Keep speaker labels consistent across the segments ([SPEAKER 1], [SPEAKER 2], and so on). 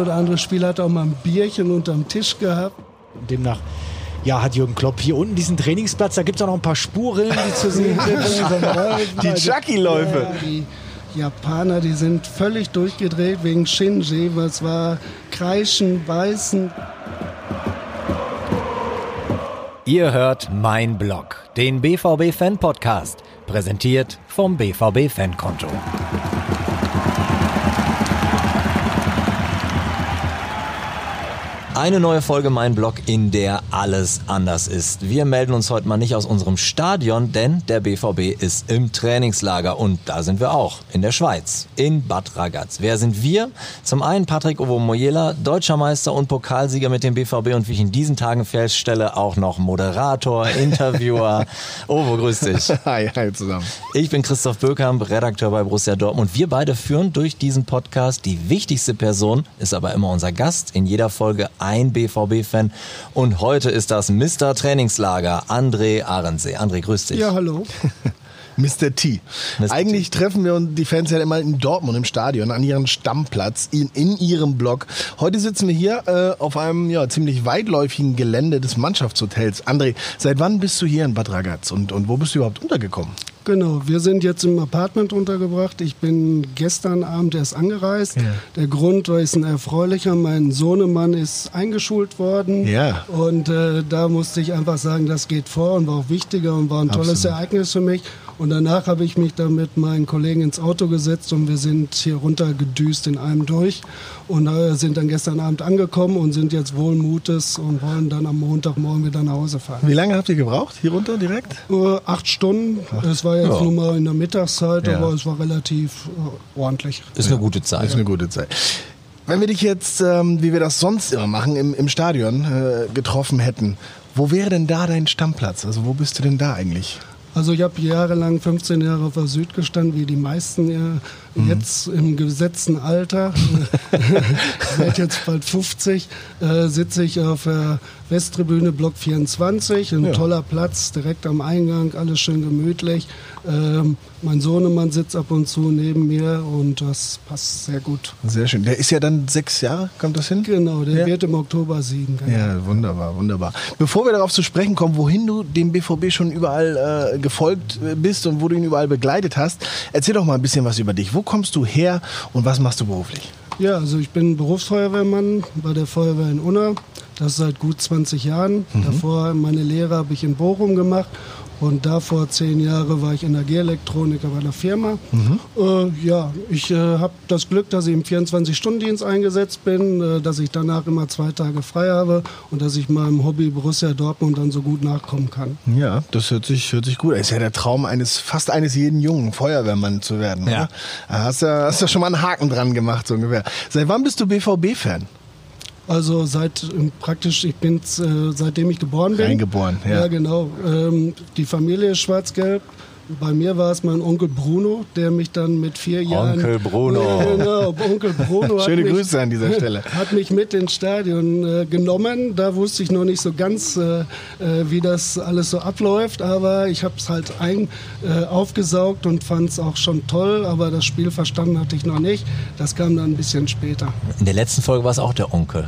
[SPEAKER 1] oder andere Spieler hat auch mal ein Bierchen unterm Tisch gehabt.
[SPEAKER 2] Demnach ja, hat Jürgen Klopp hier unten diesen Trainingsplatz, da gibt es auch noch ein paar Spurrillen, die zu sehen sind.
[SPEAKER 3] die Chucky-Läufe.
[SPEAKER 1] Ja, die Japaner, die sind völlig durchgedreht wegen Shinji, was war Kreischen, Beißen.
[SPEAKER 4] Ihr hört Mein Blog, den BVB Fan Podcast, präsentiert vom BVB Fankonto.
[SPEAKER 3] Eine neue Folge Mein Blog, in der alles anders ist. Wir melden uns heute mal nicht aus unserem Stadion, denn der BVB ist im Trainingslager und da sind wir auch, in der Schweiz, in Bad Ragaz. Wer sind wir? Zum einen Patrick Ovomoyela, deutscher Meister und Pokalsieger mit dem BVB und wie ich in diesen Tagen feststelle, auch noch Moderator, Interviewer. Ovo, grüß dich.
[SPEAKER 5] Hi, hi zusammen.
[SPEAKER 3] Ich bin Christoph Böckamp, Redakteur bei Borussia Dortmund. Wir beide führen durch diesen Podcast. Die wichtigste Person ist aber immer unser Gast. In jeder Folge ein BVB-Fan. Und heute ist das Mr. Trainingslager, André Ahrensee. André, grüß dich.
[SPEAKER 1] Ja, hallo.
[SPEAKER 5] Mr. T. Mr. Eigentlich T. treffen wir die Fans ja immer in Dortmund im Stadion an ihrem Stammplatz in, in ihrem Block. Heute sitzen wir hier äh, auf einem ja, ziemlich weitläufigen Gelände des Mannschaftshotels. André, seit wann bist du hier in Bad Ragaz und, und wo bist du überhaupt untergekommen?
[SPEAKER 1] Genau, wir sind jetzt im Apartment untergebracht. Ich bin gestern Abend erst angereist. Ja. Der Grund war ist ein erfreulicher. Mein Sohnemann ist eingeschult worden. Ja. Und äh, da musste ich einfach sagen, das geht vor und war auch wichtiger und war ein Absolut. tolles Ereignis für mich. Und danach habe ich mich dann mit meinen Kollegen ins Auto gesetzt und wir sind hier runter gedüst in einem durch und äh, sind dann gestern Abend angekommen und sind jetzt wohlmutes und wollen dann am Montagmorgen wieder nach Hause fahren.
[SPEAKER 5] Wie lange habt ihr gebraucht hier runter direkt?
[SPEAKER 1] Äh, acht Stunden. Es war jetzt ja. nur mal in der Mittagszeit, ja. aber es war relativ äh, ordentlich.
[SPEAKER 3] Ist eine gute Zeit.
[SPEAKER 5] Ist eine gute Zeit. Wenn wir dich jetzt, ähm, wie wir das sonst immer machen, im, im Stadion äh, getroffen hätten, wo wäre denn da dein Stammplatz? Also wo bist du denn da eigentlich?
[SPEAKER 1] Also ich habe jahrelang 15 Jahre auf der Süd gestanden, wie die meisten mhm. Jetzt im gesetzten Alter, ich werde jetzt bald 50, äh, sitze ich auf der Westtribüne Block 24, ein ja. toller Platz, direkt am Eingang, alles schön gemütlich. Ähm, mein Sohnemann sitzt ab und zu neben mir und das passt sehr gut.
[SPEAKER 5] Sehr schön. Der ist ja dann sechs Jahre, kommt das hin?
[SPEAKER 1] Genau, der ja. wird im Oktober siegen.
[SPEAKER 5] Genau. Ja, wunderbar, wunderbar. Bevor wir darauf zu sprechen kommen, wohin du dem BVB schon überall äh, gefolgt äh, bist und wo du ihn überall begleitet hast, erzähl doch mal ein bisschen was über dich. Wo kommst du her und was machst du beruflich?
[SPEAKER 1] Ja, also ich bin Berufsfeuerwehrmann bei der Feuerwehr in Unna. Das seit gut 20 Jahren. Mhm. Davor meine Lehre habe ich in Bochum gemacht und davor zehn Jahre war ich Energieelektroniker bei einer Firma. Mhm. Äh, ja, ich äh, habe das Glück, dass ich im 24-Stunden-Dienst eingesetzt bin, äh, dass ich danach immer zwei Tage frei habe und dass ich meinem Hobby Borussia Dortmund dann so gut nachkommen kann.
[SPEAKER 5] Ja, das hört sich, hört sich gut an. Ist ja der Traum eines, fast eines jeden Jungen, Feuerwehrmann zu werden. Ja. Oder? Hast ja, hast ja schon mal einen Haken dran gemacht, so ungefähr. Seit wann bist du BVB-Fan?
[SPEAKER 1] Also seit ähm, praktisch, ich bin äh, seitdem ich geboren bin.
[SPEAKER 5] Eingeboren, ja.
[SPEAKER 1] Ja, genau. Ähm, die Familie ist schwarz-gelb. Bei mir war es mein Onkel Bruno, der mich dann mit vier Jahren.
[SPEAKER 3] Onkel Bruno.
[SPEAKER 1] Ja, genau, Onkel Bruno.
[SPEAKER 5] Schöne
[SPEAKER 1] mich,
[SPEAKER 5] Grüße an dieser Stelle.
[SPEAKER 1] Hat mich mit ins Stadion äh, genommen. Da wusste ich noch nicht so ganz, äh, äh wie das alles so abläuft, aber ich habe es halt ein, äh, aufgesaugt und fand es auch schon toll. Aber das Spiel verstanden hatte ich noch nicht. Das kam dann ein bisschen später.
[SPEAKER 3] In der letzten Folge war es auch der Onkel.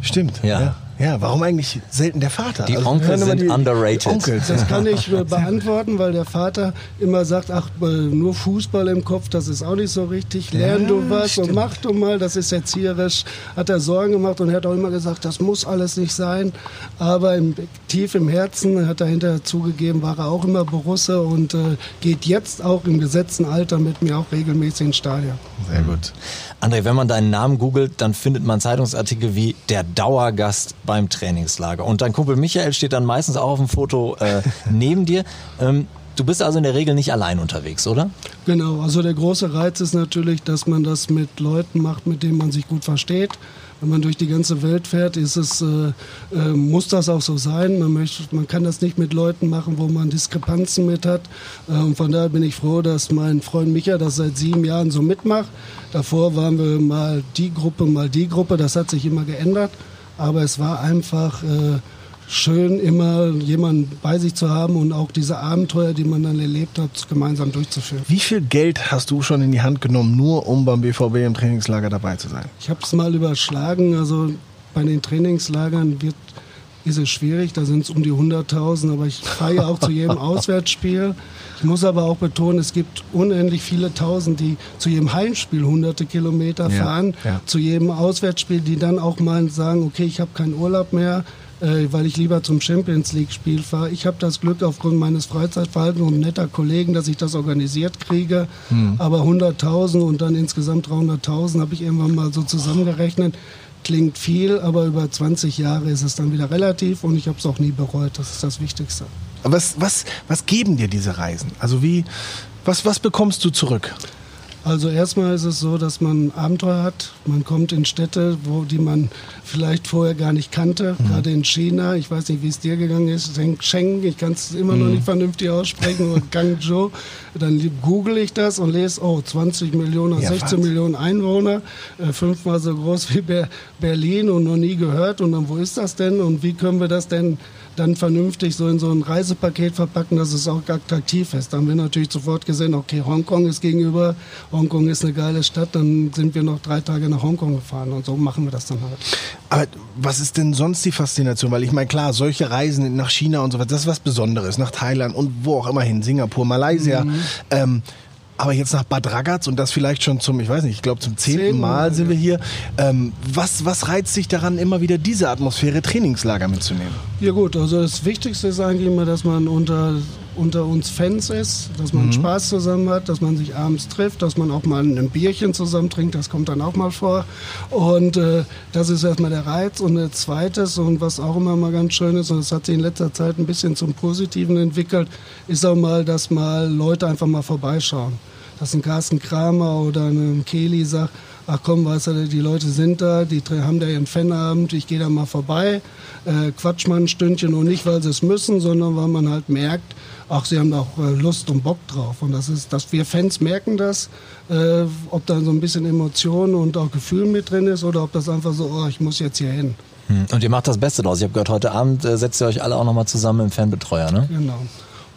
[SPEAKER 5] Stimmt. ja. ja. Ja, warum eigentlich selten der Vater?
[SPEAKER 3] Die also, Onkel sind die, underrated.
[SPEAKER 1] Onkels. Das kann ich äh, beantworten, weil der Vater immer sagt, ach, äh, nur Fußball im Kopf, das ist auch nicht so richtig. Lern ja, du was stimmt. und mach du mal, das ist erzieherisch. Hat er Sorgen gemacht und er hat auch immer gesagt, das muss alles nicht sein. Aber im, tief im Herzen hat er hinterher zugegeben, war er auch immer Borusse und äh, geht jetzt auch im gesetzten Alter mit mir auch regelmäßig ins Stadion.
[SPEAKER 5] Sehr gut.
[SPEAKER 3] André, wenn man deinen Namen googelt, dann findet man Zeitungsartikel wie der Dauergast beim Trainingslager. Und dein Kumpel Michael steht dann meistens auch auf dem Foto äh, neben dir. Ähm, Du bist also in der Regel nicht allein unterwegs, oder?
[SPEAKER 1] Genau, also der große Reiz ist natürlich, dass man das mit Leuten macht, mit denen man sich gut versteht. Wenn man durch die ganze Welt fährt, ist es, äh, äh, muss das auch so sein. Man, möchte, man kann das nicht mit Leuten machen, wo man Diskrepanzen mit hat. Äh, und von daher bin ich froh, dass mein Freund Micha das seit sieben Jahren so mitmacht. Davor waren wir mal die Gruppe, mal die Gruppe. Das hat sich immer geändert. Aber es war einfach äh, schön, immer jemanden bei sich zu haben und auch diese Abenteuer, die man dann erlebt hat, gemeinsam durchzuführen.
[SPEAKER 5] Wie viel Geld hast du schon in die Hand genommen, nur um beim BVB im Trainingslager dabei zu sein?
[SPEAKER 1] Ich habe es mal überschlagen. Also bei den Trainingslagern wird ist es schwierig, da sind es um die 100.000, aber ich fahre ja auch zu jedem Auswärtsspiel. Ich muss aber auch betonen, es gibt unendlich viele Tausend, die zu jedem Heimspiel hunderte Kilometer fahren, ja, ja. zu jedem Auswärtsspiel, die dann auch mal sagen, okay, ich habe keinen Urlaub mehr, äh, weil ich lieber zum Champions League-Spiel fahre. Ich habe das Glück aufgrund meines Freizeitverhaltens und netter Kollegen, dass ich das organisiert kriege. Hm. Aber 100.000 und dann insgesamt 300.000 habe ich irgendwann mal so zusammengerechnet klingt viel, aber über 20 Jahre ist es dann wieder relativ und ich habe es auch nie bereut. Das ist das Wichtigste.
[SPEAKER 5] Was, was, was geben dir diese Reisen? Also wie, was, was bekommst du zurück?
[SPEAKER 1] Also erstmal ist es so, dass man Abenteuer hat. Man kommt in Städte, wo die man vielleicht vorher gar nicht kannte. Mhm. Gerade in China. Ich weiß nicht, wie es dir gegangen ist. Sheng, ich kann es immer mhm. noch nicht vernünftig aussprechen. Oder Guangzhou. Dann google ich das und lese, oh, 20 Millionen, ja, 16 was? Millionen Einwohner. Äh, fünfmal so groß wie Berlin und noch nie gehört. Und dann, wo ist das denn? Und wie können wir das denn dann vernünftig so in so ein Reisepaket verpacken, dass es auch attraktiv ist. Da haben wir natürlich sofort gesehen, okay, Hongkong ist gegenüber, Hongkong ist eine geile Stadt, dann sind wir noch drei Tage nach Hongkong gefahren und so machen wir das dann halt.
[SPEAKER 5] Aber was ist denn sonst die Faszination? Weil ich meine, klar, solche Reisen nach China und so weiter, das ist was Besonderes, nach Thailand und wo auch immer hin, Singapur, Malaysia. Mhm. Ähm, aber jetzt nach Bad Ragaz und das vielleicht schon zum, ich weiß nicht, ich glaube zum zehnten Mal sind wir hier. Ähm, was, was reizt sich daran, immer wieder diese Atmosphäre Trainingslager mitzunehmen?
[SPEAKER 1] Ja gut, also das Wichtigste ist eigentlich immer, dass man unter, unter uns Fans ist, dass man mhm. Spaß zusammen hat, dass man sich abends trifft, dass man auch mal ein Bierchen zusammen trinkt, das kommt dann auch mal vor. Und äh, das ist erstmal der Reiz. Und der zweites, und was auch immer mal ganz schön ist, und das hat sich in letzter Zeit ein bisschen zum Positiven entwickelt, ist auch mal, dass mal Leute einfach mal vorbeischauen dass ein Carsten Kramer oder ein Kehli sagt, ach komm, weißt du, die Leute sind da, die haben da ihren Fanabend, ich gehe da mal vorbei, äh, quatsch mal ein Stündchen und nicht, weil sie es müssen, sondern weil man halt merkt, ach, sie haben auch äh, Lust und Bock drauf. Und das ist, dass wir Fans merken das, äh, ob da so ein bisschen Emotion und auch Gefühl mit drin ist oder ob das einfach so, oh, ich muss jetzt hier hin.
[SPEAKER 3] Hm. Und ihr macht das Beste draus. Ich habe gehört, heute Abend äh, setzt ihr euch alle auch nochmal zusammen im Fanbetreuer, ne?
[SPEAKER 1] Genau.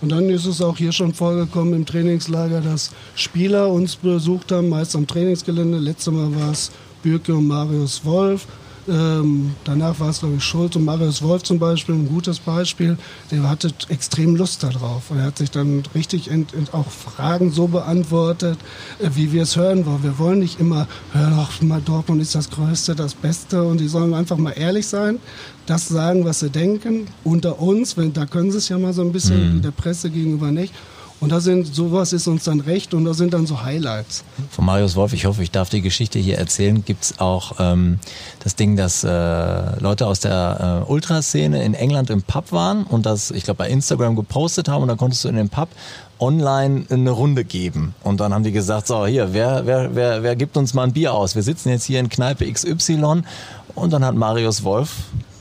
[SPEAKER 1] Und dann ist es auch hier schon vorgekommen im Trainingslager, dass Spieler uns besucht haben, meist am Trainingsgelände. Letztes Mal war es Bürke und Marius Wolf. Ähm, danach war es, glaube ich, Schulz und Marius Wolf zum Beispiel, ein gutes Beispiel. Der hatte extrem Lust darauf. Und er hat sich dann richtig auch Fragen so beantwortet, äh, wie wir es hören wollen. Wir wollen nicht immer, hör doch mal, Dortmund ist das Größte, das Beste. Und die sollen einfach mal ehrlich sein, das sagen, was sie denken. Unter uns, wenn, da können sie es ja mal so ein bisschen, mhm. der Presse gegenüber nicht. Und da sind, sowas ist uns dann recht und da sind dann so Highlights.
[SPEAKER 3] Von Marius Wolf, ich hoffe, ich darf die Geschichte hier erzählen, gibt es auch ähm, das Ding, dass äh, Leute aus der äh, Ultraszene in England im Pub waren und das, ich glaube, bei Instagram gepostet haben und dann konntest du in den Pub online eine Runde geben. Und dann haben die gesagt, so hier, wer, wer, wer, wer gibt uns mal ein Bier aus? Wir sitzen jetzt hier in Kneipe XY und dann hat Marius Wolf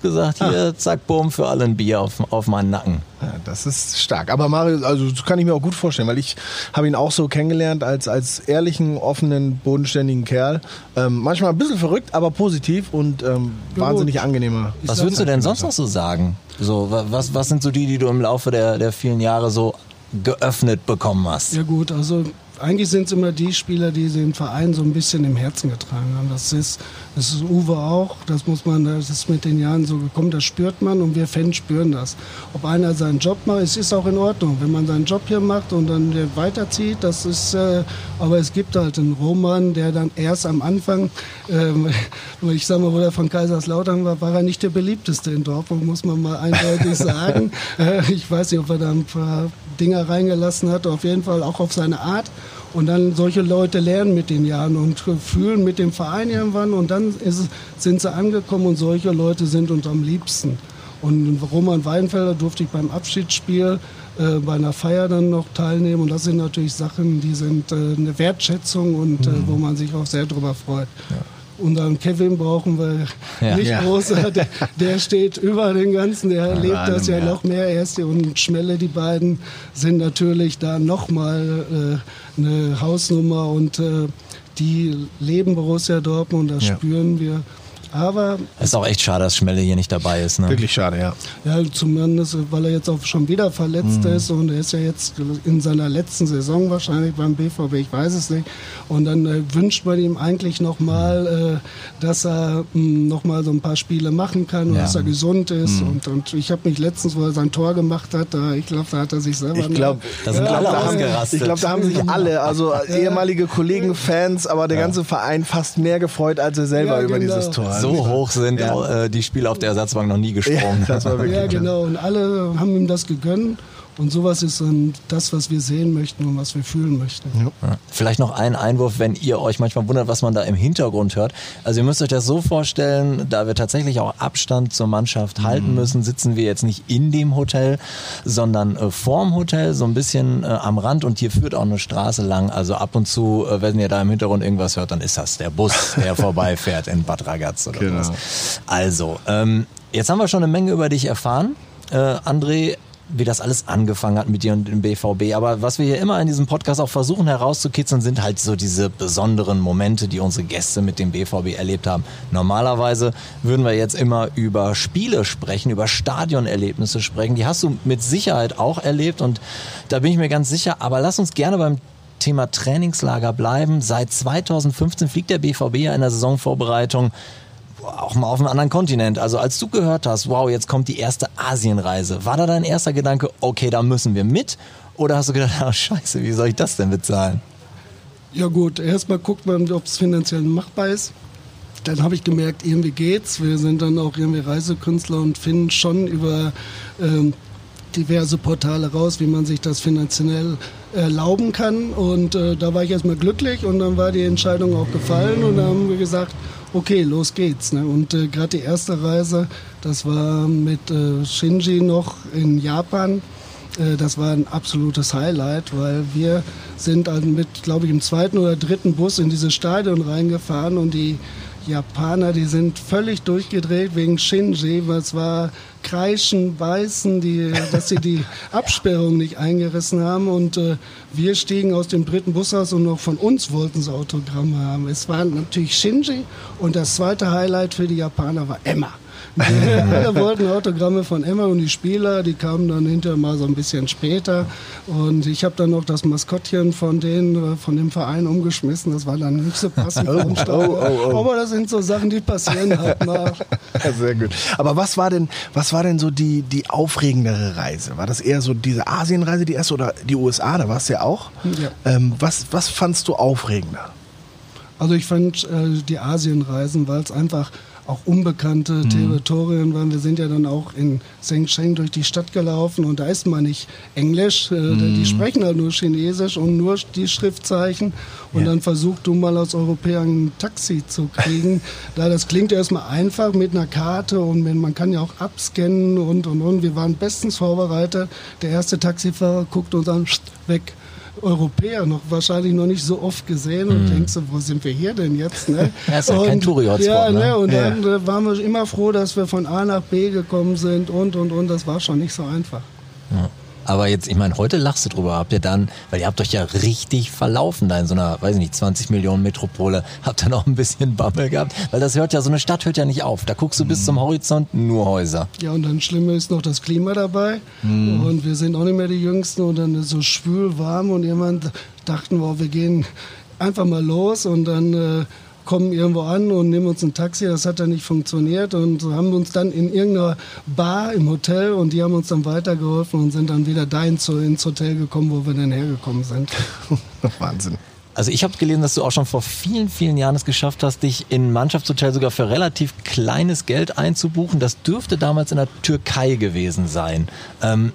[SPEAKER 3] gesagt, hier, ah. zack, boom, für alle ein Bier auf, auf meinen Nacken.
[SPEAKER 5] Ja, das ist stark. Aber Mario, also das kann ich mir auch gut vorstellen, weil ich habe ihn auch so kennengelernt als, als ehrlichen, offenen, bodenständigen Kerl. Ähm, manchmal ein bisschen verrückt, aber positiv und ähm, wahnsinnig angenehmer.
[SPEAKER 3] Was würdest du denn sonst noch so sagen? So, was, was sind so die, die du im Laufe der, der vielen Jahre so geöffnet bekommen hast?
[SPEAKER 1] Ja gut, also eigentlich sind es immer die Spieler, die den Verein so ein bisschen im Herzen getragen haben. Das ist, das ist Uwe auch, das muss man, das ist mit den Jahren so gekommen, das spürt man und wir Fans spüren das. Ob einer seinen Job macht, es ist auch in Ordnung. Wenn man seinen Job hier macht und dann weiterzieht, das ist, äh, aber es gibt halt einen Roman, der dann erst am Anfang, äh, ich sag mal, wo er von Kaiserslautern war, war er nicht der beliebteste in Dortmund, muss man mal eindeutig sagen. Äh, ich weiß nicht, ob er da ein paar Dinger reingelassen hat, auf jeden Fall auch auf seine Art. Und dann solche Leute lernen mit den Jahren und fühlen mit dem Verein irgendwann und dann ist, sind sie angekommen und solche Leute sind uns am liebsten. Und Roman Weinfelder durfte ich beim Abschiedsspiel äh, bei einer Feier dann noch teilnehmen und das sind natürlich Sachen, die sind äh, eine Wertschätzung und äh, mhm. wo man sich auch sehr drüber freut. Ja. Unseren Kevin brauchen wir ja. nicht ja. großer. Der, der, steht über den Ganzen, der erlebt das ja, noch mehr. Erst und Schmelle, die beiden sind natürlich da nochmal äh, eine Hausnummer und äh, die leben Borussia Dortmund, das spüren wir. Aber
[SPEAKER 3] ist auch echt schade, dass Schmelle hier nicht dabei ist. Ne?
[SPEAKER 5] Wirklich schade, ja.
[SPEAKER 1] Ja, zumindest, weil er jetzt auch schon wieder verletzt mhm. ist und er ist ja jetzt in seiner letzten Saison wahrscheinlich beim BVB, ich weiß es nicht. Und dann äh, wünscht man ihm eigentlich nochmal, äh, dass er hm, nochmal so ein paar Spiele machen kann und ja. dass er gesund ist. Mhm. Und, und ich habe mich letztens, wo er sein Tor gemacht hat, da, ich glaube, da hat er sich selber.
[SPEAKER 5] Ich glaube, da sind ja, alle da ausgerastet. Ich glaube, da haben sich alle, also ehemalige Kollegen, Fans, aber der ganze Verein fast mehr gefreut als er selber über genau. dieses Tor.
[SPEAKER 3] So hoch sind äh, die Spieler auf der Ersatzbank noch nie gesprungen.
[SPEAKER 1] das war wirklich ja, genau. Und alle haben ihm das gegönnt. Und sowas ist dann das, was wir sehen möchten und was wir fühlen möchten.
[SPEAKER 3] Ja. Vielleicht noch ein Einwurf, wenn ihr euch manchmal wundert, was man da im Hintergrund hört. Also ihr müsst euch das so vorstellen, da wir tatsächlich auch Abstand zur Mannschaft mhm. halten müssen, sitzen wir jetzt nicht in dem Hotel, sondern äh, vorm Hotel, so ein bisschen äh, am Rand und hier führt auch eine Straße lang. Also ab und zu, äh, wenn ihr da im Hintergrund irgendwas hört, dann ist das der Bus, der vorbeifährt in Bad Ragaz oder genau. was. Also, ähm, jetzt haben wir schon eine Menge über dich erfahren. Äh, André, wie das alles angefangen hat mit dir und dem BVB. Aber was wir hier immer in diesem Podcast auch versuchen herauszukitzeln, sind halt so diese besonderen Momente, die unsere Gäste mit dem BVB erlebt haben. Normalerweise würden wir jetzt immer über Spiele sprechen, über Stadionerlebnisse sprechen. Die hast du mit Sicherheit auch erlebt und da bin ich mir ganz sicher. Aber lass uns gerne beim Thema Trainingslager bleiben. Seit 2015 fliegt der BVB ja in der Saisonvorbereitung auch mal auf einem anderen Kontinent. Also als du gehört hast, wow, jetzt kommt die erste Asienreise, war da dein erster Gedanke, okay, da müssen wir mit? Oder hast du gedacht, oh, scheiße, wie soll ich das denn bezahlen?
[SPEAKER 1] Ja gut, erstmal guckt man, ob es finanziell machbar ist. Dann habe ich gemerkt, irgendwie geht's. Wir sind dann auch irgendwie Reisekünstler und finden schon über ähm, diverse Portale raus, wie man sich das finanziell erlauben kann. Und äh, da war ich erstmal glücklich und dann war die Entscheidung auch gefallen und dann haben wir gesagt, okay, los geht's. Ne? Und äh, gerade die erste Reise, das war mit äh, Shinji noch in Japan. Äh, das war ein absolutes Highlight, weil wir sind mit, glaube ich, im zweiten oder dritten Bus in dieses Stadion reingefahren und die Japaner, die sind völlig durchgedreht wegen Shinji, was war Kreischen, Beißen, die, dass sie die Absperrung nicht eingerissen haben. Und äh, wir stiegen aus dem dritten Bus aus und noch von uns wollten sie Autogramme haben. Es war natürlich Shinji und das zweite Highlight für die Japaner war Emma. Alle wollten Autogramme von Emma und die Spieler, die kamen dann hinterher mal so ein bisschen später. Und ich habe dann noch das Maskottchen von denen, äh, von dem Verein umgeschmissen. Das war dann nicht so passend. oh, oh, oh, Aber das sind so Sachen, die passieren halt mal.
[SPEAKER 5] Sehr gut. Aber was war denn, was war denn so die, die aufregendere Reise? War das eher so diese Asienreise, die erste, oder die USA? Da warst du ja auch. Ja. Ähm, was, was fandst du aufregender?
[SPEAKER 1] Also ich fand äh, die Asienreisen, weil es einfach auch unbekannte mhm. Territorien waren. Wir sind ja dann auch in Shenzhen durch die Stadt gelaufen und da ist man nicht Englisch, äh, mhm. die sprechen halt nur Chinesisch und nur die Schriftzeichen und ja. dann versucht du mal als Europäer ein Taxi zu kriegen. da das klingt erstmal einfach mit einer Karte und man kann ja auch abscannen und und und. Wir waren bestens vorbereitet. Der erste Taxifahrer guckt uns an, weg Europäer noch wahrscheinlich noch nicht so oft gesehen und mhm. denkst du, wo sind wir hier denn jetzt? Ne?
[SPEAKER 3] Ja, ist ja kein Touri-Hotspot. Ja, ne?
[SPEAKER 1] ne? und ja. dann äh, waren wir immer froh, dass wir von A nach B gekommen sind und und und. Das war schon nicht so einfach.
[SPEAKER 3] Ja. Aber jetzt, ich meine, heute lachst du drüber. Habt ihr dann, weil ihr habt euch ja richtig verlaufen da in so einer, weiß ich nicht, 20 Millionen Metropole. Habt ihr noch ein bisschen Bammel gehabt? Weil das hört ja, so eine Stadt hört ja nicht auf. Da guckst du bis zum Horizont nur Häuser.
[SPEAKER 1] Ja, und dann Schlimme ist noch das Klima dabei. Mhm. Und wir sind auch nicht mehr die Jüngsten und dann ist so schwül warm und jemand dachten wir, wir gehen einfach mal los und dann äh, kommen irgendwo an und nehmen uns ein Taxi. Das hat dann nicht funktioniert und haben uns dann in irgendeiner Bar im Hotel und die haben uns dann weitergeholfen und sind dann wieder dahin zu, ins Hotel gekommen, wo wir dann hergekommen sind.
[SPEAKER 5] Wahnsinn.
[SPEAKER 3] Also ich habe gelesen, dass du auch schon vor vielen, vielen Jahren es geschafft hast, dich in Mannschaftshotel sogar für relativ kleines Geld einzubuchen. Das dürfte damals in der Türkei gewesen sein. Ähm,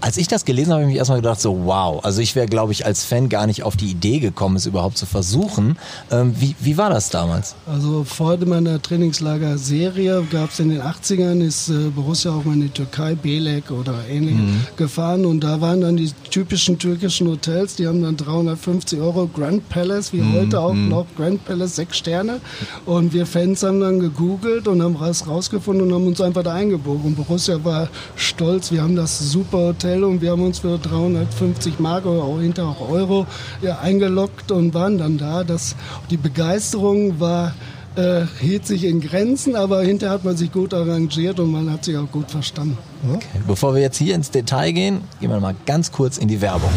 [SPEAKER 3] als ich das gelesen habe, habe ich mich erstmal gedacht, so wow. Also ich wäre, glaube ich, als Fan gar nicht auf die Idee gekommen, es überhaupt zu versuchen. Ähm, wie, wie war das damals?
[SPEAKER 1] Also vor meiner Trainingslager-Serie gab es in den 80ern, ist äh, Borussia auch mal in die Türkei, Belek oder ähnliche, mhm. gefahren. Und da waren dann die typischen türkischen Hotels, die haben dann 350 Euro Grand Palace, wie mhm. heute auch mhm. noch Grand Palace, sechs Sterne. Und wir Fans haben dann gegoogelt und haben was rausgefunden und haben uns einfach da eingebogen. Und Borussia war stolz, wir haben das super Hotel Hotel und wir haben uns für 350 Mark oder auch hinter auch Euro ja, eingeloggt und waren dann da. Das, die Begeisterung war äh, hielt sich in Grenzen, aber hinterher hat man sich gut arrangiert und man hat sich auch gut verstanden.
[SPEAKER 3] Okay. Bevor wir jetzt hier ins Detail gehen, gehen wir mal ganz kurz in die Werbung.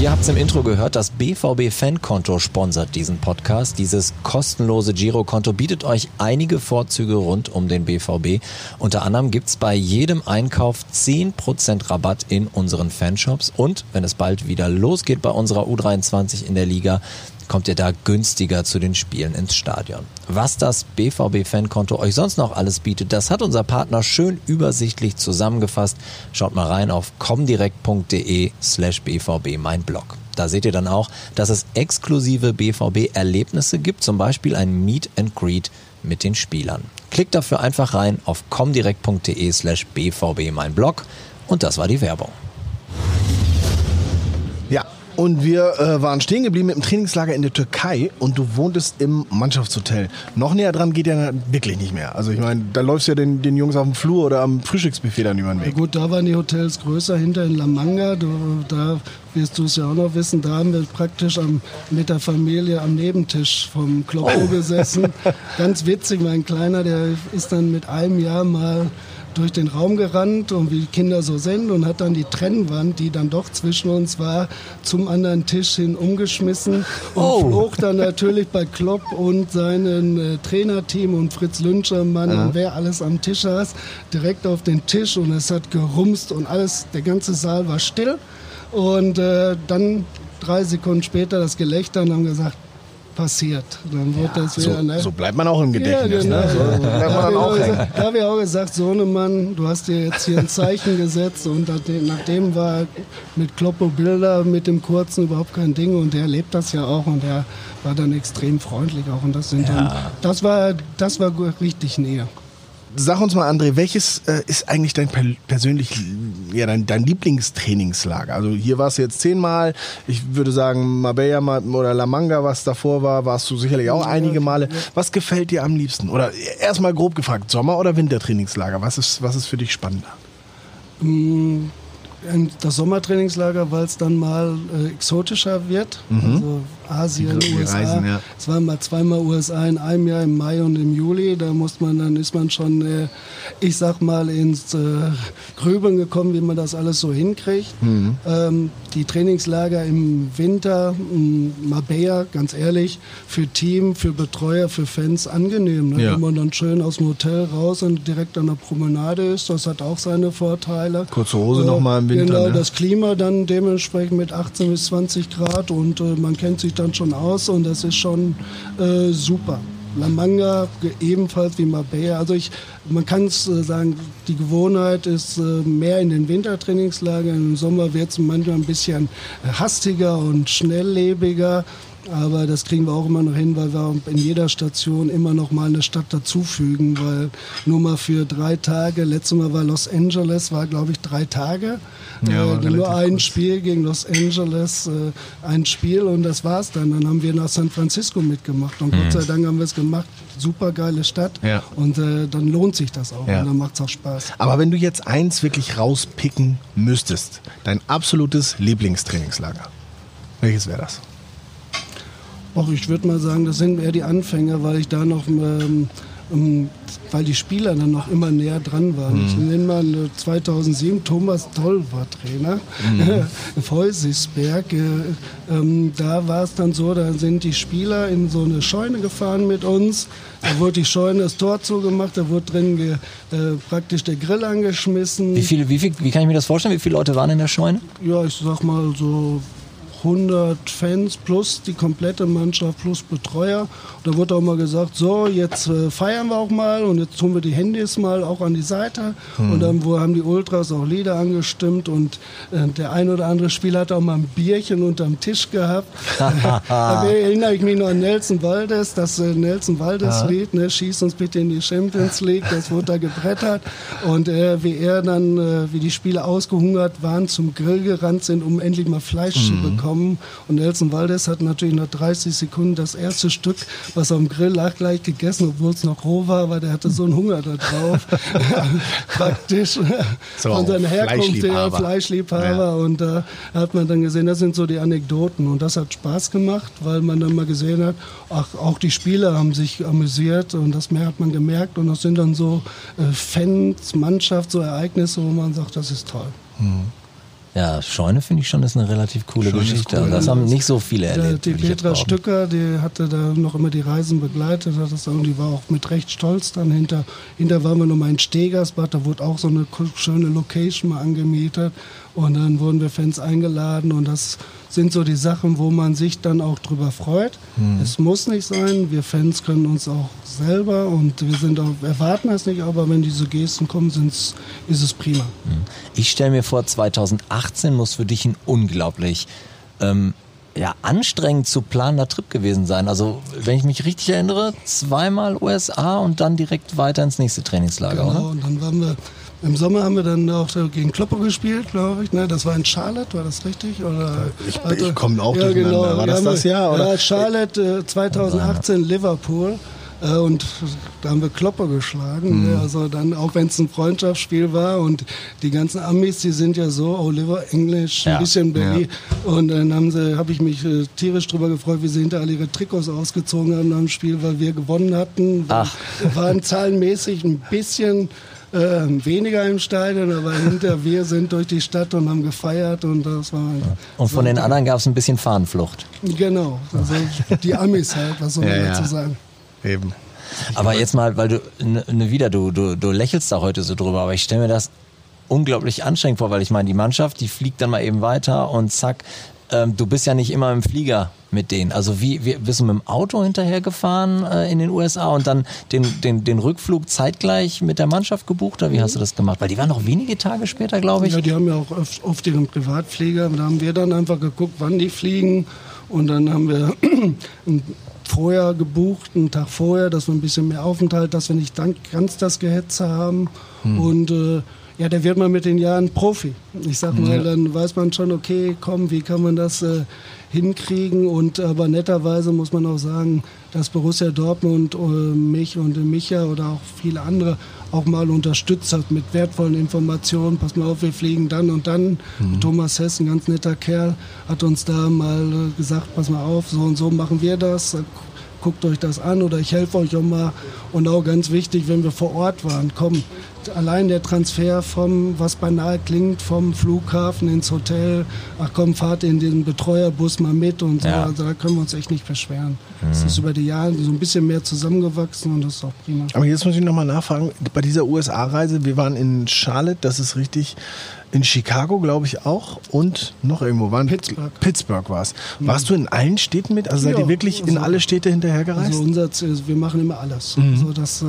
[SPEAKER 3] Ihr habt es im Intro gehört, das BVB Fankonto sponsert diesen Podcast. Dieses kostenlose Girokonto bietet euch einige Vorzüge rund um den BVB. Unter anderem gibt es bei jedem Einkauf 10% Rabatt in unseren Fanshops und wenn es bald wieder losgeht bei unserer U23 in der Liga, kommt ihr da günstiger zu den Spielen ins Stadion. Was das BVB-Fankonto euch sonst noch alles bietet, das hat unser Partner schön übersichtlich zusammengefasst. Schaut mal rein auf comdirect.de slash bvb mein Blog. Da seht ihr dann auch, dass es exklusive BVB-Erlebnisse gibt, zum Beispiel ein Meet and Greet mit den Spielern. Klickt dafür einfach rein auf comdirect.de slash bvb mein Blog und das war die Werbung.
[SPEAKER 5] Und wir äh, waren stehen geblieben im Trainingslager in der Türkei und du wohntest im Mannschaftshotel. Noch näher dran geht ja wirklich nicht mehr. Also ich meine, da läufst du ja den, den Jungs auf dem Flur oder am Frühstücksbuffet dann über den Weg.
[SPEAKER 1] Ja gut, da waren die Hotels größer, hinter in La Manga. Du, da wirst du es ja auch noch wissen, da haben wir praktisch am, mit der Familie am Nebentisch vom Kloppo oh. gesessen. Ganz witzig, mein Kleiner, der ist dann mit einem Jahr mal durch den Raum gerannt und wie Kinder so sind und hat dann die Trennwand, die dann doch zwischen uns war, zum anderen Tisch hin umgeschmissen und oh. flog dann natürlich bei Klopp und seinem äh, Trainerteam und Fritz Lünschermann ja. und wer alles am Tisch saß, direkt auf den Tisch und es hat gerumst und alles, der ganze Saal war still und äh, dann drei Sekunden später das Gelächter und haben gesagt, passiert. Dann wird ja, das wieder,
[SPEAKER 5] so, ne? so bleibt man auch im Gedächtnis. Ja, genau. ne? so bleibt man
[SPEAKER 1] dann auch gesagt, Da habe ich auch gesagt, Sohnemann, du hast dir jetzt hier ein Zeichen gesetzt und nachdem war mit Kloppo Bilder mit dem Kurzen überhaupt kein Ding und der lebt das ja auch und der war dann extrem freundlich auch und das sind ja. dann, das war, das war richtig näher.
[SPEAKER 5] Sag uns mal, André, welches äh, ist eigentlich dein persönlich, ja, dein, dein Lieblingstrainingslager? Also hier warst du jetzt zehnmal. Ich würde sagen, Marbella oder La Manga, was davor war, warst du sicherlich auch einige Male. Was gefällt dir am liebsten? Oder erstmal grob gefragt, Sommer- oder Wintertrainingslager? Was ist, was ist für dich spannender?
[SPEAKER 1] Mm, das Sommertrainingslager, weil es dann mal äh, exotischer wird. Mhm. Also Asien, USA. Reisen, ja. Es waren mal zweimal USA in einem Jahr, im Mai und im Juli. Da muss man, dann ist man schon, äh, ich sag mal, ins äh, Grübeln gekommen, wie man das alles so hinkriegt. Mhm. Ähm, die Trainingslager im Winter, Marbella, ganz ehrlich, für Team, für Betreuer, für Fans angenehm. Ne? Ja. Wenn man dann schön aus dem Hotel raus und direkt an der Promenade ist, das hat auch seine Vorteile.
[SPEAKER 5] Kurze Hose äh, nochmal im Winter.
[SPEAKER 1] Genau, ne? das Klima dann dementsprechend mit 18 bis 20 Grad und äh, man kennt sich dann schon aus und das ist schon äh, super. La Manga ebenfalls wie Marbella. Also ich, man kann es äh, sagen, die Gewohnheit ist äh, mehr in den Wintertrainingslagern. Im Sommer wird es manchmal ein bisschen hastiger und schnelllebiger. Aber das kriegen wir auch immer noch hin, weil wir in jeder Station immer noch mal eine Stadt dazufügen, weil nur mal für drei Tage, letztes Mal war Los Angeles, war glaube ich drei Tage. Ja, äh, nur ein kurz. Spiel gegen Los Angeles, äh, ein Spiel und das war's dann. Dann haben wir nach San Francisco mitgemacht und mhm. Gott sei Dank haben wir es gemacht. Super geile Stadt ja. und äh, dann lohnt sich das auch ja. und dann macht es auch Spaß.
[SPEAKER 5] Aber wenn du jetzt eins wirklich rauspicken müsstest, dein absolutes Lieblingstrainingslager, welches wäre das?
[SPEAKER 1] Och, ich würde mal sagen, das sind eher die Anfänger, weil ich da noch ähm, ähm, weil die Spieler dann noch immer näher dran waren. Mhm. Ich nenne mal 2007, Thomas Toll war Trainer, mhm. Feusisberg. Äh, ähm, da war es dann so, da sind die Spieler in so eine Scheune gefahren mit uns. Da wurde die Scheune das Tor zugemacht, da wurde drin ge, äh, praktisch der Grill angeschmissen.
[SPEAKER 3] Wie, viele, wie, viel, wie kann ich mir das vorstellen? Wie viele Leute waren in der Scheune?
[SPEAKER 1] Ja, ich sag mal so 100 Fans plus die komplette Mannschaft plus Betreuer. Da wurde auch mal gesagt, so jetzt äh, feiern wir auch mal und jetzt tun wir die Handys mal auch an die Seite. Mhm. Und dann wo haben die Ultras auch Lieder angestimmt und äh, der ein oder andere Spieler hat auch mal ein Bierchen unterm Tisch gehabt. da erinnere ich mich noch an Nelson Waldes, das äh, Nelson Waldes Lied, ne, schieß uns bitte in die Champions League, das wurde da gebrettert. Und äh, wie er dann, wie die Spieler ausgehungert waren, zum Grill gerannt sind, um endlich mal Fleisch mhm. zu bekommen kommen. Und Nelson Valdez hat natürlich nach 30 Sekunden das erste Stück, was dem Grill lag, gleich gegessen, obwohl es noch roh war, weil der hatte so einen Hunger da drauf. Praktisch so, von seiner Herkunft, der Fleischliebhaber. Ja. Und da hat man dann gesehen, das sind so die Anekdoten. Und das hat Spaß gemacht, weil man dann mal gesehen hat, ach, auch die Spieler haben sich amüsiert und das mehr hat man gemerkt. Und das sind dann so äh, Fans, Mannschaft, so Ereignisse, wo man sagt, das ist toll. Mhm.
[SPEAKER 3] Ja, Scheune finde ich schon, ist eine relativ coole Scheune Geschichte. Cool. Das haben nicht so viele erlebt.
[SPEAKER 1] Die Petra Stücker, die hatte da noch immer die Reisen begleitet, hat das die war auch mit recht stolz dann hinter. Hinter waren wir nochmal in Stegersbad, da wurde auch so eine schöne Location mal angemietet und dann wurden wir Fans eingeladen und das sind so die Sachen, wo man sich dann auch drüber freut. Hm. Es muss nicht sein, wir Fans können uns auch selber und wir sind auch, erwarten es nicht, aber wenn diese Gesten kommen, ist es prima. Hm.
[SPEAKER 3] Ich stelle mir vor, 2018 muss für dich ein unglaublich ähm, ja, anstrengend zu planender Trip gewesen sein. Also, wenn ich mich richtig erinnere, zweimal USA und dann direkt weiter ins nächste Trainingslager,
[SPEAKER 1] genau,
[SPEAKER 3] oder?
[SPEAKER 1] und dann waren wir im Sommer haben wir dann auch gegen Kloppo gespielt, glaube ich. Ne? Das war in Charlotte, war das richtig? Oder,
[SPEAKER 5] ich, also, ich komme auch ja, genau. War das das Jahr?
[SPEAKER 1] Oder? Ja, Charlotte äh, 2018 Liverpool. Äh, und da haben wir Klopper geschlagen. Mhm. Ne? Also dann, auch wenn es ein Freundschaftsspiel war und die ganzen Amis, die sind ja so, Oliver Englisch, ein ja. bisschen Berlin. Ja. Und dann haben sie, habe ich mich äh, tierisch drüber gefreut, wie sie hinter alle ihre Trikots ausgezogen haben dem Spiel, weil wir gewonnen hatten. Ach. Waren zahlenmäßig ein bisschen äh, weniger im Stadion, aber hinter wir sind durch die Stadt und haben gefeiert und das war.
[SPEAKER 3] Ja. Und von den anderen gab es ein bisschen Fahnenflucht.
[SPEAKER 1] Genau, also die Amis halt, was soll man ja, dazu sagen?
[SPEAKER 5] Eben.
[SPEAKER 3] Aber jetzt mal, weil du ne, wieder, du, du, du lächelst da heute so drüber, aber ich stelle mir das unglaublich anstrengend vor, weil ich meine, die Mannschaft, die fliegt dann mal eben weiter und zack, ähm, du bist ja nicht immer im Flieger mit denen. Also wie, wie bist du mit dem Auto hinterhergefahren äh, in den USA und dann den, den, den Rückflug zeitgleich mit der Mannschaft gebucht oder wie hast du das gemacht? Weil die waren noch wenige Tage später, glaube ich.
[SPEAKER 1] Ja, die haben ja auch oft, oft ihren Privatflieger. Da haben wir dann einfach geguckt, wann die fliegen und dann haben wir vorher gebucht, einen Tag vorher, dass wir ein bisschen mehr Aufenthalt, dass wir nicht ganz das Gehetze haben hm. und äh, ja, der wird mal mit den Jahren Profi. Ich sag mal, ja. dann weiß man schon, okay, komm, wie kann man das äh, hinkriegen? Und aber netterweise muss man auch sagen, dass Borussia Dortmund äh, mich und Micha oder auch viele andere auch mal unterstützt hat mit wertvollen Informationen. Pass mal auf, wir fliegen dann und dann. Mhm. Thomas Hess, ein ganz netter Kerl, hat uns da mal äh, gesagt, pass mal auf, so und so machen wir das guckt euch das an oder ich helfe euch auch mal. Und auch ganz wichtig, wenn wir vor Ort waren, komm, allein der Transfer vom, was banal klingt, vom Flughafen ins Hotel, ach komm, fahrt in den Betreuerbus mal mit und so. Ja. Also da können wir uns echt nicht beschweren. Es mhm. ist über die Jahre so ein bisschen mehr zusammengewachsen und das ist auch prima.
[SPEAKER 5] Aber jetzt muss ich nochmal nachfragen, bei dieser USA-Reise, wir waren in Charlotte, das ist richtig, in Chicago, glaube ich, auch und noch irgendwo waren
[SPEAKER 1] Pittsburgh.
[SPEAKER 5] Pittsburgh war es. Mhm. Warst du in allen Städten mit? Also seid ja, ihr wirklich also, in alle Städte hinterhergereist?
[SPEAKER 1] Also unser, wir machen immer alles. Mhm. Also das, äh,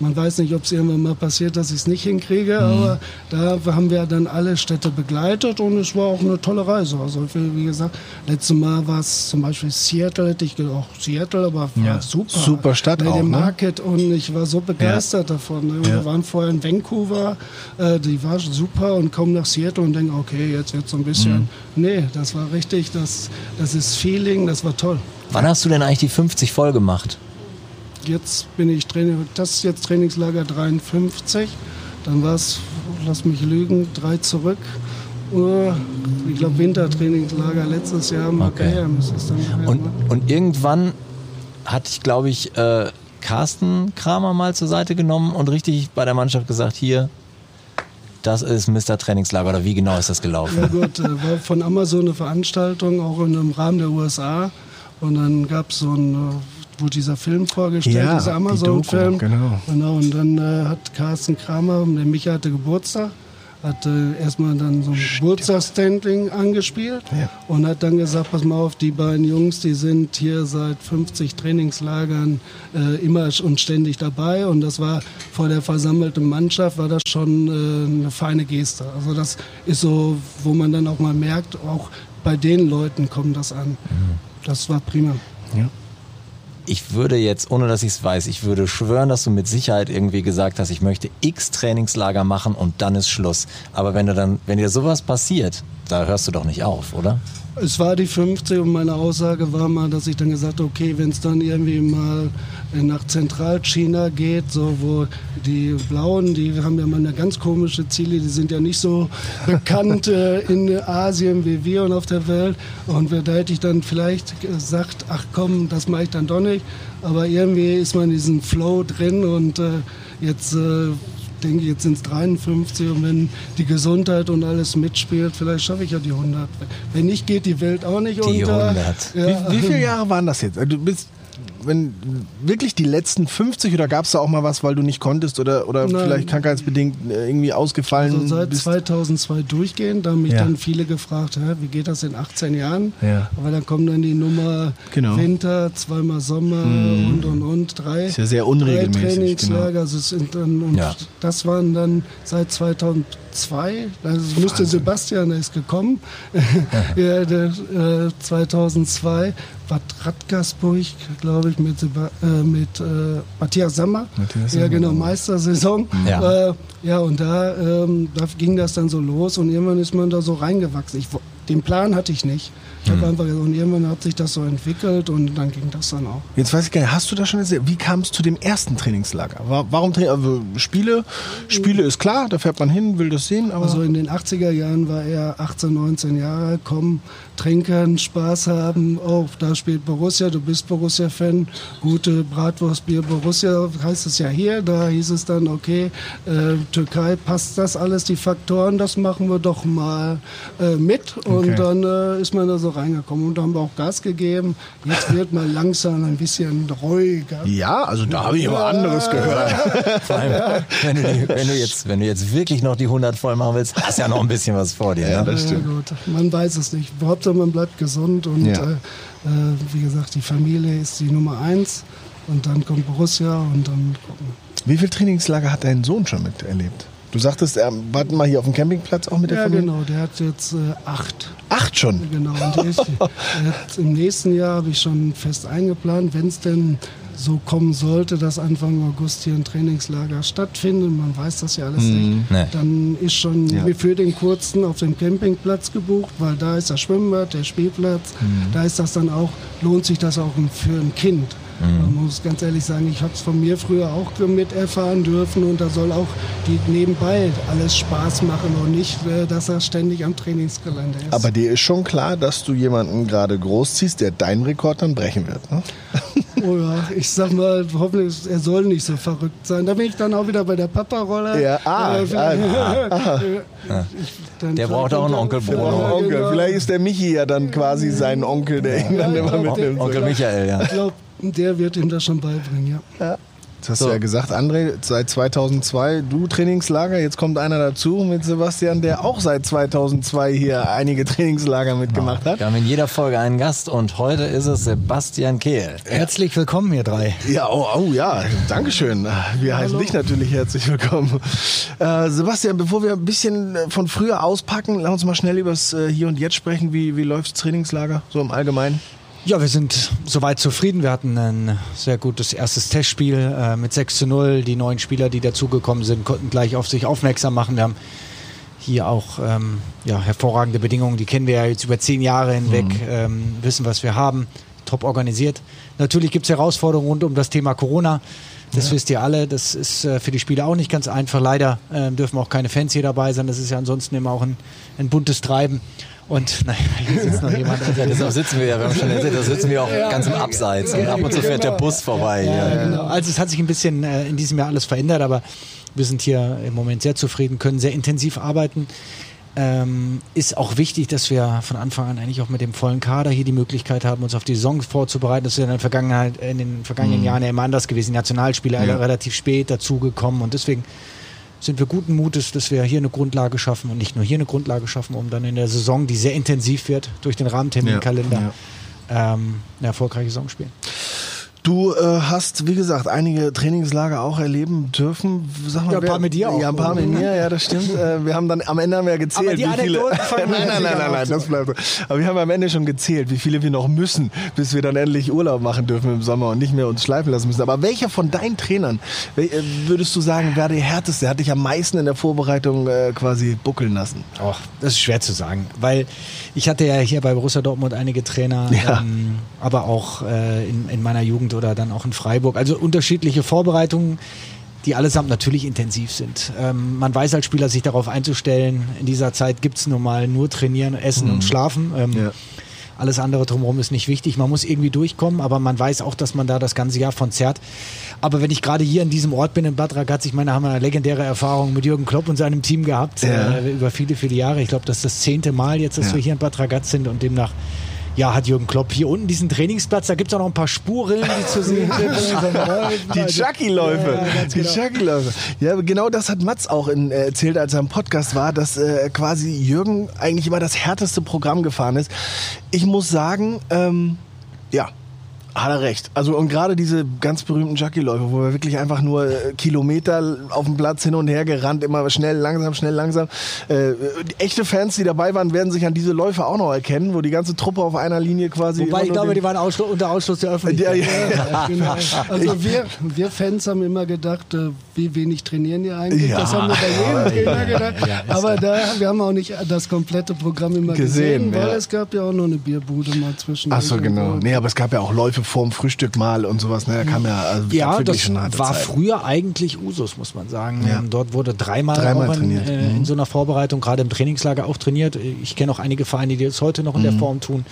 [SPEAKER 1] man weiß nicht, ob es irgendwann mal passiert, dass ich es nicht hinkriege, mhm. aber da haben wir dann alle Städte begleitet und es war auch eine tolle Reise. Also wie gesagt, letztes Mal war es zum Beispiel Seattle, hätte ich auch Seattle, aber ja. super.
[SPEAKER 5] Super Stadt
[SPEAKER 1] Bei
[SPEAKER 5] auch,
[SPEAKER 1] dem ne? Market und ich war so begeistert ja. davon. Ne? Ja. Wir waren vorher in Vancouver, äh, die war super und kommen nach Seattle und denken, okay, jetzt wird so ein bisschen. Mhm. Nee, das war richtig, das, das ist Feeling, das war toll.
[SPEAKER 3] Wann hast du denn eigentlich die 50 voll gemacht?
[SPEAKER 1] Jetzt bin ich Training, das ist jetzt Trainingslager 53. Dann war es, lass mich lügen, drei zurück. Ich glaube Wintertrainingslager letztes Jahr.
[SPEAKER 3] Okay. und, und irgendwann hatte ich, glaube ich, äh, Carsten Kramer mal zur Seite genommen und richtig bei der Mannschaft gesagt, hier, das ist Mr. Trainingslager oder wie genau ist das gelaufen?
[SPEAKER 1] Ja gut, äh, war von Amazon eine Veranstaltung, auch im Rahmen der USA. Und dann gab es so ein äh, wurde dieser Film vorgestellt, ja, dieser Amazon-Film.
[SPEAKER 5] Genau.
[SPEAKER 1] genau. Und dann äh, hat Carsten Kramer, der Micha hatte Geburtstag, hat äh, erstmal dann so ein Geburtstagsstanding angespielt ja. und hat dann gesagt, pass mal auf, die beiden Jungs, die sind hier seit 50 Trainingslagern äh, immer und ständig dabei und das war vor der versammelten Mannschaft, war das schon äh, eine feine Geste. Also das ist so, wo man dann auch mal merkt, auch bei den Leuten kommt das an. Mhm. Das war prima.
[SPEAKER 5] Ja.
[SPEAKER 3] Ich würde jetzt, ohne dass ich es weiß, ich würde schwören, dass du mit Sicherheit irgendwie gesagt hast, ich möchte X Trainingslager machen und dann ist Schluss. Aber wenn du dann, wenn dir sowas passiert, da hörst du doch nicht auf, oder?
[SPEAKER 1] Es war die 50 und meine Aussage war mal, dass ich dann gesagt habe, okay, wenn es dann irgendwie mal nach Zentralchina geht, so wo die Blauen, die haben ja mal eine ganz komische Ziele, die sind ja nicht so bekannt äh, in Asien wie wir und auf der Welt. Und da hätte ich dann vielleicht gesagt, ach komm, das mache ich dann doch nicht. Aber irgendwie ist man in diesem Flow drin und äh, jetzt äh, denke, jetzt sind es 53 und wenn die Gesundheit und alles mitspielt, vielleicht schaffe ich ja die 100. Wenn nicht, geht die Welt auch nicht
[SPEAKER 3] die
[SPEAKER 1] unter.
[SPEAKER 3] 100.
[SPEAKER 5] Ja. Wie, wie viele Jahre waren das jetzt? Du bist wenn wirklich die letzten 50 oder gab es da auch mal was, weil du nicht konntest oder, oder vielleicht krankheitsbedingt äh, irgendwie ausgefallen
[SPEAKER 1] also seit
[SPEAKER 5] bist?
[SPEAKER 1] 2002 durchgehend, da haben mich ja. dann viele gefragt, hä, wie geht das in 18 Jahren?
[SPEAKER 5] Ja.
[SPEAKER 1] Aber dann kommt dann die Nummer genau. Winter, zweimal Sommer mhm. und und und drei.
[SPEAKER 5] Ist ja sehr unregelmäßig.
[SPEAKER 1] Drei Trainingslager, genau. also sind dann, und ja. das waren dann seit 2000 2002, also müsste Sebastian ist gekommen, ja, der, äh, 2002, Bad Radgersburg, glaube ich, mit, äh, mit äh, Matthias Sammer. Matthias ja, genau, Meistersaison. Ja, äh, ja und da, ähm, da ging das dann so los und irgendwann ist man da so reingewachsen. Ich, den Plan hatte ich nicht. Ich mhm. einfach, und irgendwann hat sich das so entwickelt und dann ging das dann auch.
[SPEAKER 5] Jetzt weiß ich gar nicht, hast du das schon erzählt? Wie kam es zu dem ersten Trainingslager? Warum also Spiele? Spiele ist klar, da fährt man hin, will das sehen.
[SPEAKER 1] also in den 80er Jahren war er 18, 19 Jahre, komm, trinken, Spaß haben. Oh, da spielt Borussia, du bist Borussia-Fan. Gute Bratwurst, Bier, Borussia heißt es ja hier. Da hieß es dann, okay, äh, Türkei, passt das alles, die Faktoren, das machen wir doch mal äh, mit. Und okay. dann äh, ist man da so reingekommen und da haben wir auch Gas gegeben. Jetzt wird mal langsam ein bisschen ruhiger.
[SPEAKER 5] Ja, also da habe ich aber anderes gehört.
[SPEAKER 3] Vor allem, wenn, du die, wenn, du jetzt, wenn du jetzt wirklich noch die 100 voll machen willst, hast du ja noch ein bisschen was vor dir.
[SPEAKER 5] Ja, ne? das stimmt.
[SPEAKER 1] gut. Man weiß es nicht. Hauptsache man bleibt gesund und ja. äh, äh wie gesagt, die Familie ist die Nummer eins und dann kommt Borussia und dann gucken.
[SPEAKER 5] Wie viele Trainingslager hat dein Sohn schon miterlebt? Du sagtest, er war mal hier auf dem Campingplatz auch mit der
[SPEAKER 1] ja,
[SPEAKER 5] Familie?
[SPEAKER 1] Ja, genau. Der hat jetzt äh, acht.
[SPEAKER 5] Acht schon?
[SPEAKER 1] Genau. Und ich, hat, im nächsten Jahr habe ich schon fest eingeplant, wenn es denn so kommen sollte, dass Anfang August hier ein Trainingslager stattfindet, man weiß das ja alles mm, nicht, nee. dann ist schon ja. für den kurzen auf dem Campingplatz gebucht, weil da ist das Schwimmbad, der Spielplatz, mm. da ist das dann auch, lohnt sich das auch für ein Kind. Mhm. Man muss ganz ehrlich sagen, ich habe es von mir früher auch miterfahren dürfen und da soll auch die nebenbei alles Spaß machen und nicht, äh, dass er ständig am Trainingsgelände ist.
[SPEAKER 5] Aber dir ist schon klar, dass du jemanden gerade großziehst, der deinen Rekord dann brechen wird, ne?
[SPEAKER 1] Oh ja, ich sag mal, hoffentlich, er soll nicht so verrückt sein. Da bin ich dann auch wieder bei der Papa-Rolle.
[SPEAKER 5] Ja, ah, äh, ah, ah.
[SPEAKER 3] Ich, der braucht auch einen Onkel Bruno.
[SPEAKER 5] Onkel. Vielleicht ist der Michi ja dann quasi sein Onkel, der ihn dann immer mitnimmt.
[SPEAKER 3] Onkel Michael, ja.
[SPEAKER 1] Ich glaube, der wird ihm das schon beibringen, ja. ja.
[SPEAKER 5] Das hast so. du ja gesagt, André, seit 2002 du Trainingslager, jetzt kommt einer dazu mit Sebastian, der auch seit 2002 hier einige Trainingslager mitgemacht hat.
[SPEAKER 3] Wir haben in jeder Folge einen Gast und heute ist es Sebastian Kehl.
[SPEAKER 2] Herzlich willkommen, ihr drei.
[SPEAKER 5] Ja, oh, oh ja, Dankeschön. Wir heißen dich natürlich herzlich willkommen. Äh, Sebastian, bevor wir ein bisschen von früher auspacken, lass uns mal schnell über das äh, Hier und Jetzt sprechen. Wie, wie läuft das Trainingslager so im Allgemeinen?
[SPEAKER 2] Ja, wir sind soweit zufrieden. Wir hatten ein sehr gutes erstes Testspiel äh, mit 6 zu 0. Die neuen Spieler, die dazugekommen sind, konnten gleich auf sich aufmerksam machen. Wir haben hier auch ähm, ja, hervorragende Bedingungen. Die kennen wir ja jetzt über zehn Jahre hinweg, mhm. ähm, wissen, was wir haben. Top organisiert. Natürlich gibt es Herausforderungen rund um das Thema Corona. Das ja. wisst ihr alle. Das ist äh, für die Spieler auch nicht ganz einfach. Leider äh, dürfen auch keine Fans hier dabei sein. Das ist ja ansonsten immer auch ein, ein buntes Treiben. Und naja, hier sitzt noch jemand.
[SPEAKER 3] ja, deshalb sitzen wir ja, wir haben schon erzählt, da sitzen wir auch ja, ganz im Abseits. Und ab und zu fährt der Bus vorbei.
[SPEAKER 2] Ja, genau. Also es hat sich ein bisschen äh, in diesem Jahr alles verändert, aber wir sind hier im Moment sehr zufrieden, können sehr intensiv arbeiten. Ähm, ist auch wichtig, dass wir von Anfang an eigentlich auch mit dem vollen Kader hier die Möglichkeit haben, uns auf die Saison vorzubereiten. Das ist in, der Vergangenheit, in den vergangenen mhm. Jahren ja immer anders gewesen. Die Nationalspieler ja. relativ spät dazugekommen und deswegen sind wir guten Mutes, dass wir hier eine Grundlage schaffen und nicht nur hier eine Grundlage schaffen, um dann in der Saison, die sehr intensiv wird durch den Rahmenterminkalender, ja, ja. ähm, eine erfolgreiche Saison spielen.
[SPEAKER 5] Du äh, hast, wie gesagt, einige Trainingslager auch erleben dürfen.
[SPEAKER 2] Sag mal, ja, ein paar mit dir auch.
[SPEAKER 5] Ja, ein paar mit mir, ja, das stimmt. Äh, wir haben dann am Ende haben wir gezählt, Aber die wie viele. nein, nein, nein, nein, nein, das bleibt. Aber wir haben am Ende schon gezählt, wie viele wir noch müssen, bis wir dann endlich Urlaub machen dürfen im Sommer und nicht mehr uns schleifen lassen müssen. Aber welcher von deinen Trainern äh, würdest du sagen, wäre der härteste, hat dich am meisten in der Vorbereitung äh, quasi buckeln lassen?
[SPEAKER 2] Och, das ist schwer zu sagen, weil ich hatte ja hier bei Borussia Dortmund einige Trainer, ja. ähm, aber auch äh, in, in meiner Jugend oder dann auch in Freiburg. Also unterschiedliche Vorbereitungen, die allesamt natürlich intensiv sind. Ähm, man weiß als Spieler, sich darauf einzustellen. In dieser Zeit gibt es nun mal nur trainieren, essen mhm. und schlafen. Ähm, ja. Alles andere drumherum ist nicht wichtig. Man muss irgendwie durchkommen, aber man weiß auch, dass man da das ganze Jahr von zerrt. Aber wenn ich gerade hier in diesem Ort bin, in Bad Ragaz, ich meine, haben wir eine legendäre Erfahrung mit Jürgen Klopp und seinem Team gehabt, ja. äh, über viele, viele Jahre. Ich glaube, das ist das zehnte Mal jetzt, dass ja. wir hier in Bad Ragaz sind und demnach ja, hat Jürgen Klopp hier unten diesen Trainingsplatz, da gibt es auch noch ein paar Spuren, die zu sehen sind.
[SPEAKER 5] die Chucky-Läufe. Ja, die genau. Chucky-Läufe. Ja, genau das hat Mats auch in, äh, erzählt, als er im Podcast war, dass äh, quasi Jürgen eigentlich immer das härteste Programm gefahren ist. Ich muss sagen, ähm, ja, hat er recht. Also und gerade diese ganz berühmten Jackie-Läufe, wo wir wirklich einfach nur äh, Kilometer auf dem Platz hin und her gerannt, immer schnell, langsam, schnell, langsam. Äh, echte Fans, die dabei waren, werden sich an diese Läufe auch noch erkennen, wo die ganze Truppe auf einer Linie quasi.
[SPEAKER 2] Wobei ich glaube, die waren Ausschluss, unter Ausschluss der Öffentlichkeit. Ja, ja,
[SPEAKER 1] ja, genau. Also wir, wir Fans haben immer gedacht, äh, wie wenig trainieren die eigentlich? das haben wir bei jedem Trainer gedacht. Aber da, wir haben auch nicht das komplette Programm immer gesehen, gesehen weil es gab ja auch noch eine Bierbude mal zwischen.
[SPEAKER 5] Ach so, genau. Nee, aber es gab ja auch Läufe vorm Frühstück mal und sowas. Ne? Da kam ja, also
[SPEAKER 2] ja das war Zeit. früher eigentlich Usus, muss man sagen. Ja. Dort wurde dreimal,
[SPEAKER 5] dreimal in, äh,
[SPEAKER 2] in, mhm. so einer Vorbereitung, gerade im Trainingslager auch trainiert. Ich kenne auch einige Vereine, die das heute noch in mhm. der Form tun.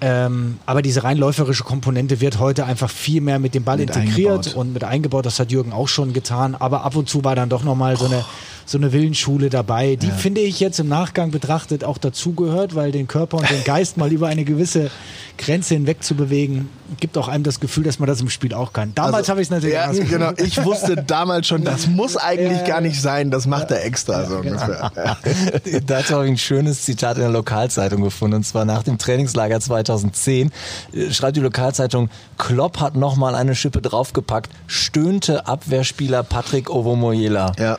[SPEAKER 2] Ähm, aber diese rein läuferische Komponente wird heute einfach viel mehr mit dem Ball mit integriert eingebaut. und mit eingebaut. Das hat Jürgen auch schon getan. Aber ab und zu war dann doch nochmal so eine, so eine Willensschule dabei, die ja. finde ich jetzt im Nachgang betrachtet auch dazugehört, weil den Körper und den Geist mal über eine gewisse Grenze hinweg zu bewegen, gibt auch einem das Gefühl, dass man das im Spiel auch kann. Damals also, habe ich es natürlich
[SPEAKER 5] ja, genau. Ich wusste damals schon, das muss eigentlich ja, gar nicht sein, das macht er extra. Ja, so genau.
[SPEAKER 3] da hat er auch ein schönes Zitat in der Lokalzeitung gefunden, und zwar nach dem Trainingslager 2010 äh, schreibt die Lokalzeitung, Klopp hat nochmal eine Schippe draufgepackt, stöhnte Abwehrspieler Patrick Ovomoyela.
[SPEAKER 5] Ja.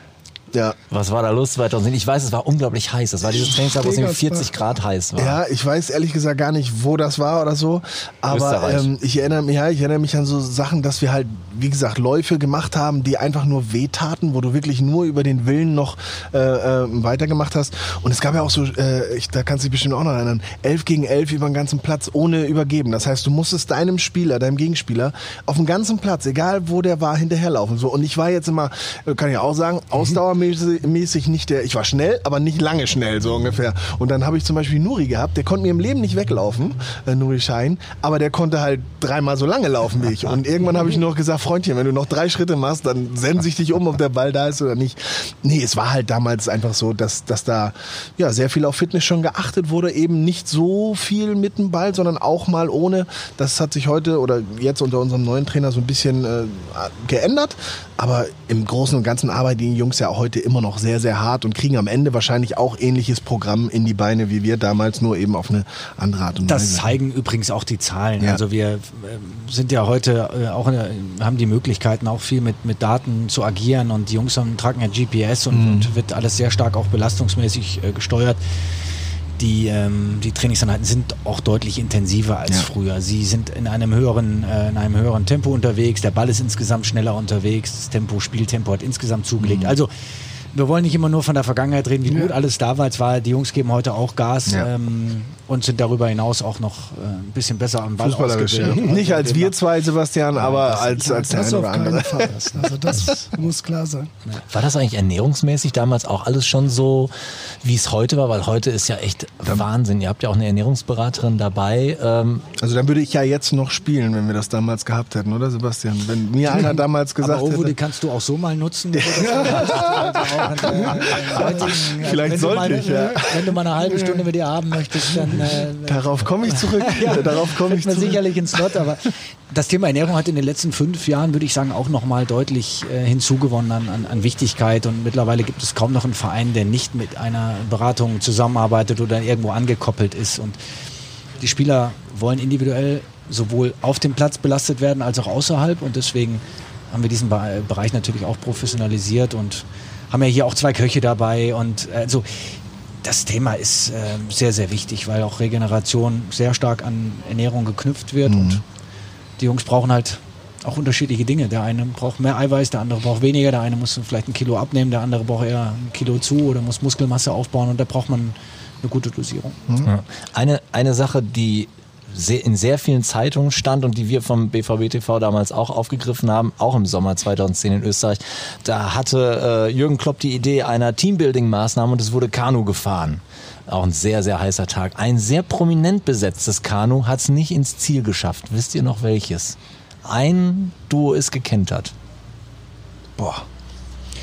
[SPEAKER 5] Ja.
[SPEAKER 3] Was war da los 2010? Ich weiß, es war unglaublich heiß. Das war dieses Trainingstag, wo es 40 Grad heiß war.
[SPEAKER 5] Ja, ich weiß ehrlich gesagt gar nicht, wo das war oder so. Aber ähm, ich erinnere mich, ja, ich erinnere mich an so Sachen, dass wir halt, wie gesagt, Läufe gemacht haben, die einfach nur wehtaten, wo du wirklich nur über den Willen noch äh, äh, weitergemacht hast. Und es gab ja auch so, äh, ich, da kannst du dich bestimmt auch noch erinnern, 11 gegen 11 über den ganzen Platz ohne übergeben. Das heißt, du musstest deinem Spieler, deinem Gegenspieler auf dem ganzen Platz, egal wo der war, hinterherlaufen. So. Und ich war jetzt immer, äh, kann ich auch sagen, Ausdauer mäßig nicht der, ich war schnell, aber nicht lange schnell, so ungefähr. Und dann habe ich zum Beispiel Nuri gehabt, der konnte mir im Leben nicht weglaufen, äh, Nuri Schein, aber der konnte halt dreimal so lange laufen wie ich. Und irgendwann habe ich noch gesagt, Freundchen, wenn du noch drei Schritte machst, dann sense ich dich um, ob der Ball da ist oder nicht. Nee, es war halt damals einfach so, dass, dass da ja sehr viel auf Fitness schon geachtet wurde, eben nicht so viel mit dem Ball, sondern auch mal ohne. Das hat sich heute oder jetzt unter unserem neuen Trainer so ein bisschen äh, geändert. Aber im Großen und Ganzen arbeiten die Jungs ja auch heute immer noch sehr, sehr hart und kriegen am Ende wahrscheinlich auch ähnliches Programm in die Beine wie wir damals, nur eben auf eine andere Art und
[SPEAKER 2] Weise. Das zeigen übrigens auch die Zahlen. Ja. Also wir äh, sind ja heute äh, auch, haben die Möglichkeiten auch viel mit, mit Daten zu agieren und die Jungs haben, tragen ja GPS und, mhm. und wird alles sehr stark auch belastungsmäßig äh, gesteuert die, ähm, die Trainingseinheiten sind auch deutlich intensiver als ja. früher. Sie sind in einem höheren, äh, in einem höheren Tempo unterwegs, der Ball ist insgesamt schneller unterwegs, das Tempo, Spieltempo hat insgesamt zugelegt. Mhm. Also wir wollen nicht immer nur von der Vergangenheit reden, wie ja. gut alles da war. war. Die Jungs geben heute auch Gas ja. ähm, und sind darüber hinaus auch noch äh, ein bisschen besser am Ball
[SPEAKER 5] ausgebildet. Nicht als wir zwei, Sebastian, ja, aber das, als, als
[SPEAKER 1] der eine oder andere. Also das muss klar sein.
[SPEAKER 3] War das eigentlich ernährungsmäßig damals auch alles schon so, wie es heute war? Weil heute ist ja echt dann, Wahnsinn. Ihr habt ja auch eine Ernährungsberaterin dabei.
[SPEAKER 5] Ähm also dann würde ich ja jetzt noch spielen, wenn wir das damals gehabt hätten, oder Sebastian? Wenn mir einer damals gesagt aber
[SPEAKER 2] Ovo, hätte... die kannst du auch so mal nutzen.
[SPEAKER 5] Vielleicht sollte ich, ja.
[SPEAKER 2] Wenn du mal eine halbe Stunde mit ihr haben möchtest, dann...
[SPEAKER 5] Darauf komme ich zurück. ja, Darauf komme ich zurück.
[SPEAKER 2] sicherlich ins Slot, aber das Thema Ernährung hat in den letzten fünf Jahren, würde ich sagen, auch nochmal deutlich äh, hinzugewonnen an, an, an, Wichtigkeit. Und mittlerweile gibt es kaum noch einen Verein, der nicht mit einer Beratung zusammenarbeitet oder irgendwo angekoppelt ist. Und die Spieler wollen individuell sowohl auf dem Platz belastet werden als auch außerhalb. Und deswegen haben wir diesen Bereich natürlich auch professionalisiert und haben ja hier auch zwei Köche dabei. Und also das Thema ist äh, sehr, sehr wichtig, weil auch Regeneration sehr stark an Ernährung geknüpft wird. Mhm. Und die Jungs brauchen halt auch unterschiedliche Dinge. Der eine braucht mehr Eiweiß, der andere braucht weniger, der eine muss vielleicht ein Kilo abnehmen, der andere braucht eher ein Kilo zu oder muss Muskelmasse aufbauen und da braucht man eine gute Dosierung.
[SPEAKER 3] Mhm. Eine, eine Sache, die in sehr vielen Zeitungen stand und die wir vom BVB TV damals auch aufgegriffen haben, auch im Sommer 2010 in Österreich. Da hatte äh, Jürgen Klopp die Idee einer Teambuilding-Maßnahme und es wurde Kanu gefahren. Auch ein sehr, sehr heißer Tag. Ein sehr prominent besetztes Kanu hat es nicht ins Ziel geschafft. Wisst ihr noch welches? Ein Duo ist gekentert.
[SPEAKER 5] Boah,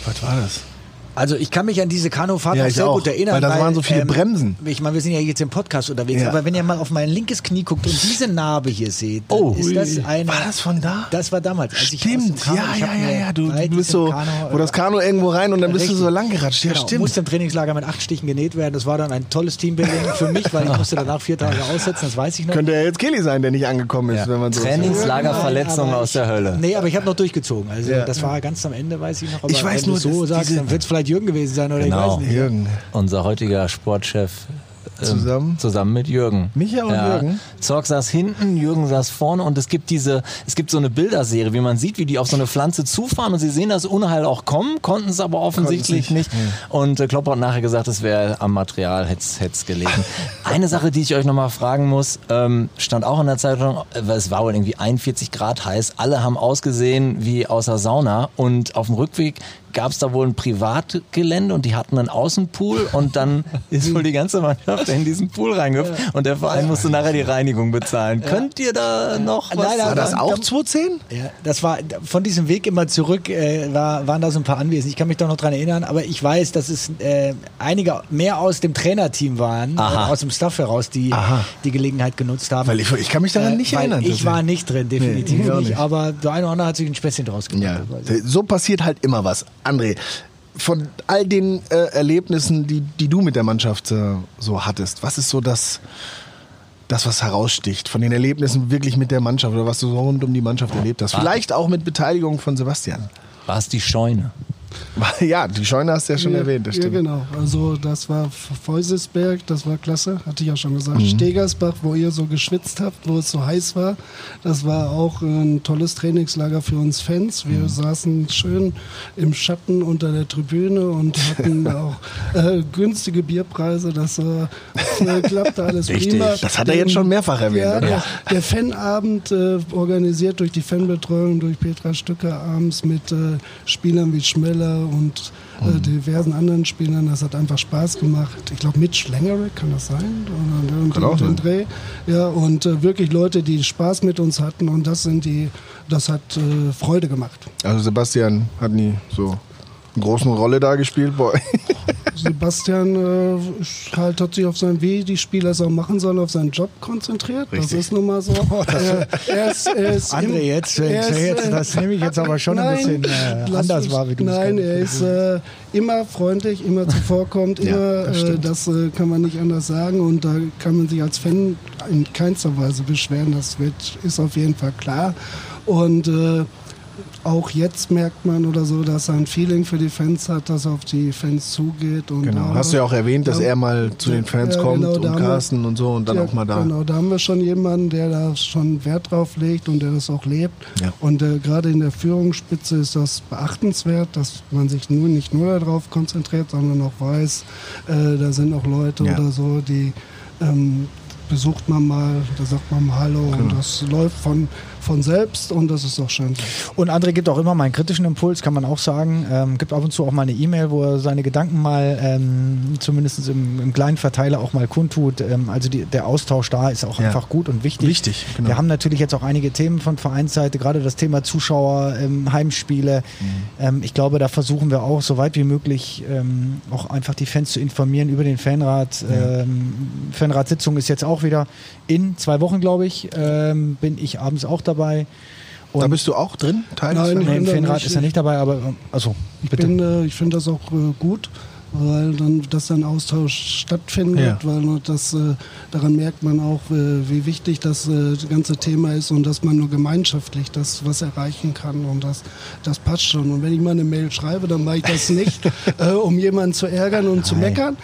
[SPEAKER 5] was war das?
[SPEAKER 2] Also ich kann mich an diese Kanufahrt ja, sehr auch, gut erinnern.
[SPEAKER 5] Weil da waren so viele ähm, Bremsen.
[SPEAKER 2] Ich meine, wir sind ja jetzt im Podcast unterwegs, ja. aber wenn ihr mal auf mein linkes Knie guckt und diese Narbe hier seht, oh, ist das eine.
[SPEAKER 5] War das von da?
[SPEAKER 2] Das war damals.
[SPEAKER 5] stimmt, Kanu, ja, ja, ja, ja. Du, du bist so, Kanu, wo das Kanu irgendwo rein und dann bist du so lang geratscht. Ja, genau, stimmt.
[SPEAKER 2] Musste im Trainingslager mit acht Stichen genäht werden. Das war dann ein tolles Teambuilding für mich, weil ich musste danach vier Tage aussetzen, das weiß ich noch.
[SPEAKER 5] Könnte ja jetzt Kelly sein, der nicht angekommen ist, ja. wenn man so
[SPEAKER 3] Trainingslagerverletzung aus der Hölle.
[SPEAKER 2] Nee, aber ich habe noch durchgezogen. Also das war ganz am Ende, weiß ich noch.
[SPEAKER 5] Aber ich weiß nur,
[SPEAKER 2] so sagst, dann wird es vielleicht Jürgen gewesen sein oder
[SPEAKER 3] genau. Jürgen. Unser heutiger Sportchef ähm, zusammen? zusammen mit Jürgen.
[SPEAKER 5] Micha und ja. Jürgen?
[SPEAKER 3] Zorg saß hinten, Jürgen saß vorne und es gibt diese, es gibt so eine Bilderserie, wie man sieht, wie die auf so eine Pflanze zufahren und sie sehen das Unheil auch kommen, konnten es aber offensichtlich nicht. nicht. Und äh, Klopp hat nachher gesagt, es wäre am Material, hätte es gelegen. eine Sache, die ich euch nochmal fragen muss, ähm, stand auch in der Zeitung, äh, es war wohl irgendwie 41 Grad heiß, alle haben ausgesehen wie außer Sauna und auf dem Rückweg gab es da wohl ein Privatgelände und die hatten einen Außenpool und dann ist wohl die ganze Mannschaft in diesen Pool reingehüpft und der Verein musste nachher die Reinigung bezahlen. Ja. Könnt ihr da noch was
[SPEAKER 5] Nein, War das auch 2010?
[SPEAKER 2] Ja, das war von diesem Weg immer zurück, äh, war, waren da so ein paar Anwesen. Ich kann mich doch noch dran erinnern, aber ich weiß, dass es äh, einige mehr aus dem Trainerteam waren, äh, aus dem Staff heraus, die Aha. die Gelegenheit genutzt haben.
[SPEAKER 5] Weil ich, ich kann mich daran äh, nicht erinnern.
[SPEAKER 2] Ich war nicht drin, definitiv nee, nicht, nicht, aber der eine oder andere hat sich ein Späßchen draus gemacht. Ja.
[SPEAKER 5] So passiert halt immer was. André, von all den äh, Erlebnissen, die, die du mit der Mannschaft äh, so hattest, was ist so das, das, was heraussticht? Von den Erlebnissen wirklich mit der Mannschaft oder was du so rund um die Mannschaft erlebt hast? Vielleicht auch mit Beteiligung von Sebastian.
[SPEAKER 3] War es die Scheune?
[SPEAKER 5] Ja, die Scheune hast du ja schon
[SPEAKER 1] ja,
[SPEAKER 5] erwähnt, das
[SPEAKER 1] stimmt. Ja, genau. Also das war Feusesberg, das war klasse, hatte ich ja schon gesagt. Mhm. Stegersbach, wo ihr so geschwitzt habt, wo es so heiß war. Das war auch ein tolles Trainingslager für uns Fans. Wir mhm. saßen schön im Schatten unter der Tribüne und hatten auch äh, günstige Bierpreise. Das äh, klappte alles
[SPEAKER 5] Richtig. prima. Das hat er jetzt schon mehrfach erwähnt. Ja,
[SPEAKER 1] der, der, Fanabend, äh, organisiert durch die Fanbetreuung, durch Petra Stücker abends mit äh, Spielern wie Schmeller, Spieler und äh, mhm. diversen anderen Spielern. Das hat einfach Spaß gemacht. Ich glaube, Mitch Langerick kann das sein? Oder,
[SPEAKER 5] kann auch
[SPEAKER 1] den Dreh. Ja, und äh, wirklich Leute, die Spaß mit uns hatten und das sind die, das hat äh, Freude gemacht.
[SPEAKER 5] Also Sebastian hat nie so eine große Rolle da gespielt, boy.
[SPEAKER 1] Sebastian äh, halt hat sich auf sein, wie die Spieler es auch machen sollen, auf seinen Job konzentriert. Richtig. Das ist nun mal so.
[SPEAKER 2] er, er ist, er ist André, jetzt, ist, jetzt, das nehme ich jetzt aber schon nein, ein bisschen äh, anders wahr, wie du
[SPEAKER 1] Nein, er ist äh, immer freundlich, immer zuvorkommt, immer, ja, das, äh, das äh, kann man nicht anders sagen und da kann man sich als Fan in keinster Weise beschweren. Das wird, ist auf jeden Fall klar. Und äh, auch jetzt merkt man oder so, dass er ein Feeling für die Fans hat, dass er auf die Fans zugeht. Und
[SPEAKER 5] genau, hast du ja auch erwähnt, dass da, er mal zu den Fans ja, kommt genau, und Carsten wir, und so und dann ja, auch mal da.
[SPEAKER 1] Genau, da haben wir schon jemanden, der da schon Wert drauf legt und der das auch lebt. Ja. Und äh, gerade in der Führungsspitze ist das beachtenswert, dass man sich nur nicht nur darauf konzentriert, sondern auch weiß, äh, da sind auch Leute oder so, die ähm, besucht man mal, da sagt man mal Hallo genau. und das läuft von von selbst und das ist auch schön.
[SPEAKER 2] Und André gibt auch immer mal einen kritischen Impuls, kann man auch sagen. Ähm, gibt ab und zu auch mal eine E-Mail, wo er seine Gedanken mal ähm, zumindest im, im, kleinen Verteiler auch mal kundtut. Ähm, also die, der Austausch da ist auch ja. einfach gut und wichtig.
[SPEAKER 5] Wichtig,
[SPEAKER 2] genau. Wir haben natürlich jetzt auch einige Themen von Vereinsseite, gerade das Thema Zuschauer, ähm, Heimspiele. Mhm. Ähm, ich glaube, da versuchen wir auch so weit wie möglich ähm, auch einfach die Fans zu informieren über den Fanrat. Ja. Fanratssitzung ist jetzt auch wieder in zwei Wochen, glaube ich, bin ich abends auch dabei dabei.
[SPEAKER 5] Und da bist du auch drin?
[SPEAKER 2] Teil Nein, nee, im Fanrat ist er nicht dabei, aber also
[SPEAKER 1] ich, äh, ich finde das auch äh, gut, weil dann dass ein Austausch stattfindet, ja. weil das äh, daran merkt man auch, äh, wie wichtig das, äh, ganze Thema ist und dass man nur gemeinschaftlich das was erreichen kann und das, das passt schon. Und wenn ich mal eine Mail schreibe, dann mache ich das nicht, äh, um jemanden zu ärgern und Nein. zu meckern,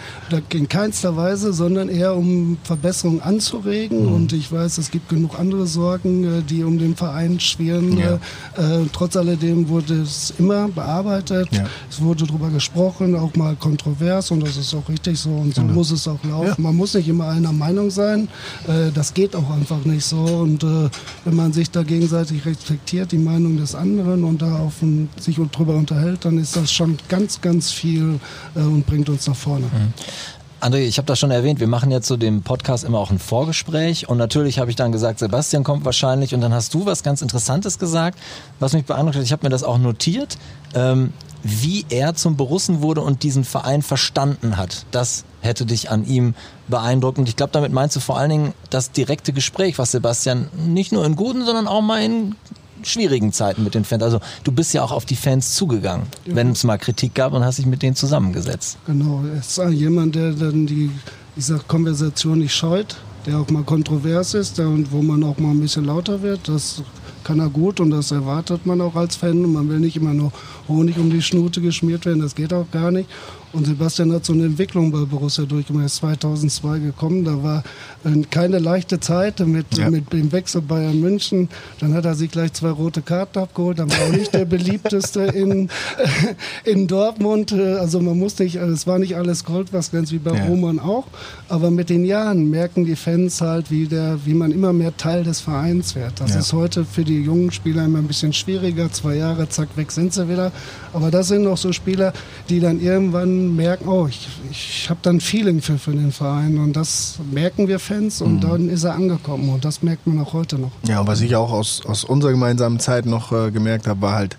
[SPEAKER 1] in keinster Weise, sondern eher um Verbesserungen anzuregen. Mhm. Und ich weiß, es gibt genug andere Sorgen, äh, die um den Verein schwirren. Ja. Äh, trotz alledem wurde es immer bearbeitet, ja. es wurde darüber gesprochen, auch mal kontrolliert kontrovers und das ist auch richtig so und so genau. muss es auch laufen. Ja. Man muss nicht immer einer Meinung sein. Äh, das geht auch einfach nicht so. Und äh, wenn man sich da gegenseitig respektiert, die Meinung des anderen und da auf ein, sich drüber unterhält, dann ist das schon ganz, ganz viel äh, und bringt uns nach vorne. Mhm.
[SPEAKER 3] André, ich habe das schon erwähnt, wir machen jetzt zu so dem Podcast immer auch ein Vorgespräch und natürlich habe ich dann gesagt, Sebastian kommt wahrscheinlich und dann hast du was ganz Interessantes gesagt, was mich beeindruckt hat. Ich habe mir das auch notiert. Ähm, wie er zum Borussen wurde und diesen Verein verstanden hat. Das hätte dich an ihm beeindruckt. Und ich glaube, damit meinst du vor allen Dingen das direkte Gespräch, was Sebastian nicht nur in guten, sondern auch mal in schwierigen Zeiten mit den Fans. Also du bist ja auch auf die Fans zugegangen, ja. wenn es mal Kritik gab und hast dich mit denen zusammengesetzt.
[SPEAKER 1] Genau, er ist jemand, der dann die, ich sag, Konversation nicht scheut, der auch mal kontrovers ist und wo man auch mal ein bisschen lauter wird. Das kann er gut und das erwartet man auch als Fan. Man will nicht immer nur Honig um die Schnute geschmiert werden, das geht auch gar nicht. Und Sebastian hat so eine Entwicklung bei Borussia durchgemacht. Er ist 2002 gekommen. Da war äh, keine leichte Zeit mit, ja. mit dem Wechsel Bayern München. Dann hat er sich gleich zwei rote Karten abgeholt. Dann war er nicht der beliebteste in, in Dortmund. Also man muss nicht, es war nicht alles Gold, was ganz wie bei ja. Roman auch. Aber mit den Jahren merken die Fans halt, wie, der, wie man immer mehr Teil des Vereins wird. Das ja. ist heute für die jungen Spieler immer ein bisschen schwieriger. Zwei Jahre, zack, weg sind sie wieder. Aber das sind noch so Spieler, die dann irgendwann merken, oh, ich, ich habe dann Feeling für, für den Verein und das merken wir Fans und mhm. dann ist er angekommen und das merkt man auch heute noch.
[SPEAKER 5] Ja, und was ich auch aus, aus unserer gemeinsamen Zeit noch äh, gemerkt habe, war halt,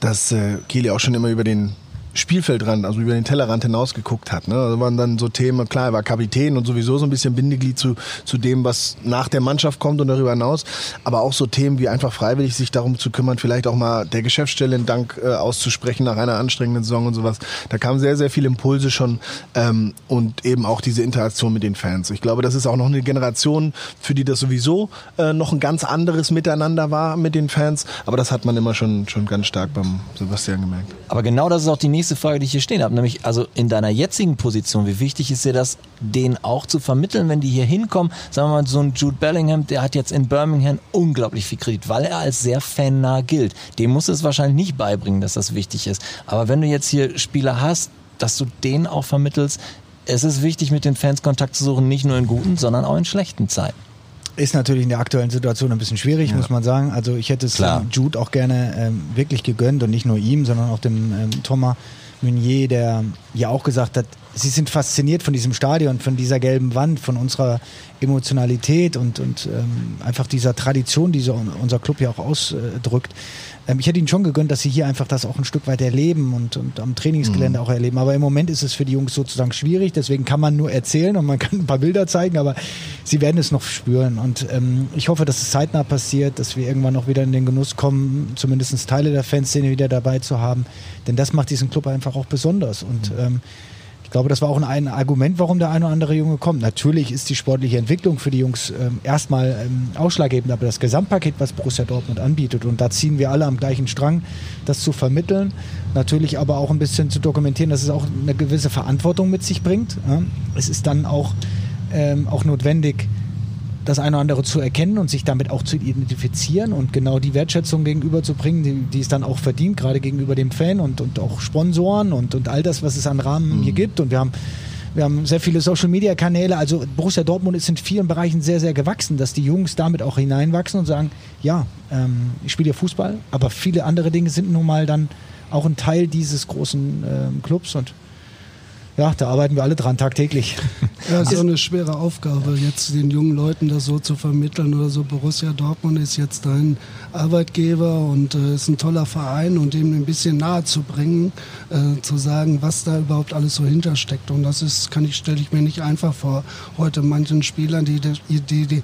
[SPEAKER 5] dass äh, Kili auch schon immer über den Spielfeldrand, also über den Tellerrand hinaus geguckt hat. Ne? Also waren dann so Themen, klar, er war Kapitän und sowieso so ein bisschen Bindeglied zu, zu dem, was nach der Mannschaft kommt und darüber hinaus. Aber auch so Themen wie einfach freiwillig sich darum zu kümmern, vielleicht auch mal der Geschäftsstelle einen Dank äh, auszusprechen nach einer anstrengenden Saison und sowas. Da kamen sehr, sehr viele Impulse schon ähm, und eben auch diese Interaktion mit den Fans. Ich glaube, das ist auch noch eine Generation, für die das sowieso äh, noch ein ganz anderes Miteinander war mit den Fans. Aber das hat man immer schon, schon ganz stark beim Sebastian gemerkt.
[SPEAKER 3] Aber genau das ist auch die nächste nächste Frage, die ich hier stehen habe, nämlich also in deiner jetzigen Position, wie wichtig ist dir das, denen auch zu vermitteln, wenn die hier hinkommen? Sagen wir mal, so ein Jude Bellingham, der hat jetzt in Birmingham unglaublich viel Kredit, weil er als sehr fannah gilt. Dem muss es wahrscheinlich nicht beibringen, dass das wichtig ist. Aber wenn du jetzt hier Spieler hast, dass du denen auch vermittelst, es ist wichtig, mit den Fans Kontakt zu suchen, nicht nur in guten, sondern auch in schlechten Zeiten.
[SPEAKER 2] Ist natürlich in der aktuellen Situation ein bisschen schwierig, ja. muss man sagen. Also ich hätte es Klar. Jude auch gerne ähm, wirklich gegönnt und nicht nur ihm, sondern auch dem ähm, Thomas Meunier, der ja auch gesagt hat, sie sind fasziniert von diesem Stadion, von dieser gelben Wand, von unserer Emotionalität und, und ähm, einfach dieser Tradition, die so unser Club ja auch ausdrückt. Ähm, ich hätte ihnen schon gegönnt, dass sie hier einfach das auch ein Stück weit erleben und, und am Trainingsgelände mhm. auch erleben. Aber im Moment ist es für die Jungs sozusagen schwierig, deswegen kann man nur erzählen und man kann ein paar Bilder zeigen, aber sie werden es noch spüren. Und ähm, ich hoffe, dass es zeitnah passiert, dass wir irgendwann noch wieder in den Genuss kommen, zumindest Teile der Fanszene wieder dabei zu haben. Denn das macht diesen Club einfach auch besonders. Und mhm. Ich glaube, das war auch ein Argument, warum der eine oder andere Junge kommt. Natürlich ist die sportliche Entwicklung für die Jungs ähm, erstmal ähm, ausschlaggebend, aber das Gesamtpaket, was Borussia Dortmund anbietet, und da ziehen wir alle am gleichen Strang, das zu vermitteln, natürlich aber auch ein bisschen zu dokumentieren, dass es auch eine gewisse Verantwortung mit sich bringt. Ja? Es ist dann auch, ähm, auch notwendig, das eine oder andere zu erkennen und sich damit auch zu identifizieren und genau die Wertschätzung gegenüberzubringen, die, die es dann auch verdient, gerade gegenüber dem Fan und, und auch Sponsoren und, und all das, was es an Rahmen mhm. hier gibt. Und wir haben wir haben sehr viele Social-Media-Kanäle. Also Borussia Dortmund ist in vielen Bereichen sehr, sehr gewachsen, dass die Jungs damit auch hineinwachsen und sagen, ja, ähm, ich spiele ja Fußball, aber viele andere Dinge sind nun mal dann auch ein Teil dieses großen ähm, Clubs und ja, da arbeiten wir alle dran tagtäglich.
[SPEAKER 1] Ja, ist so eine schwere Aufgabe, jetzt den jungen Leuten das so zu vermitteln oder so. Borussia Dortmund ist jetzt ein Arbeitgeber und äh, ist ein toller Verein und dem ein bisschen nahe zu bringen, äh, zu sagen, was da überhaupt alles so hintersteckt. Und das ist, kann ich, stelle ich mir nicht einfach vor. Heute manchen Spielern, die, die, die, die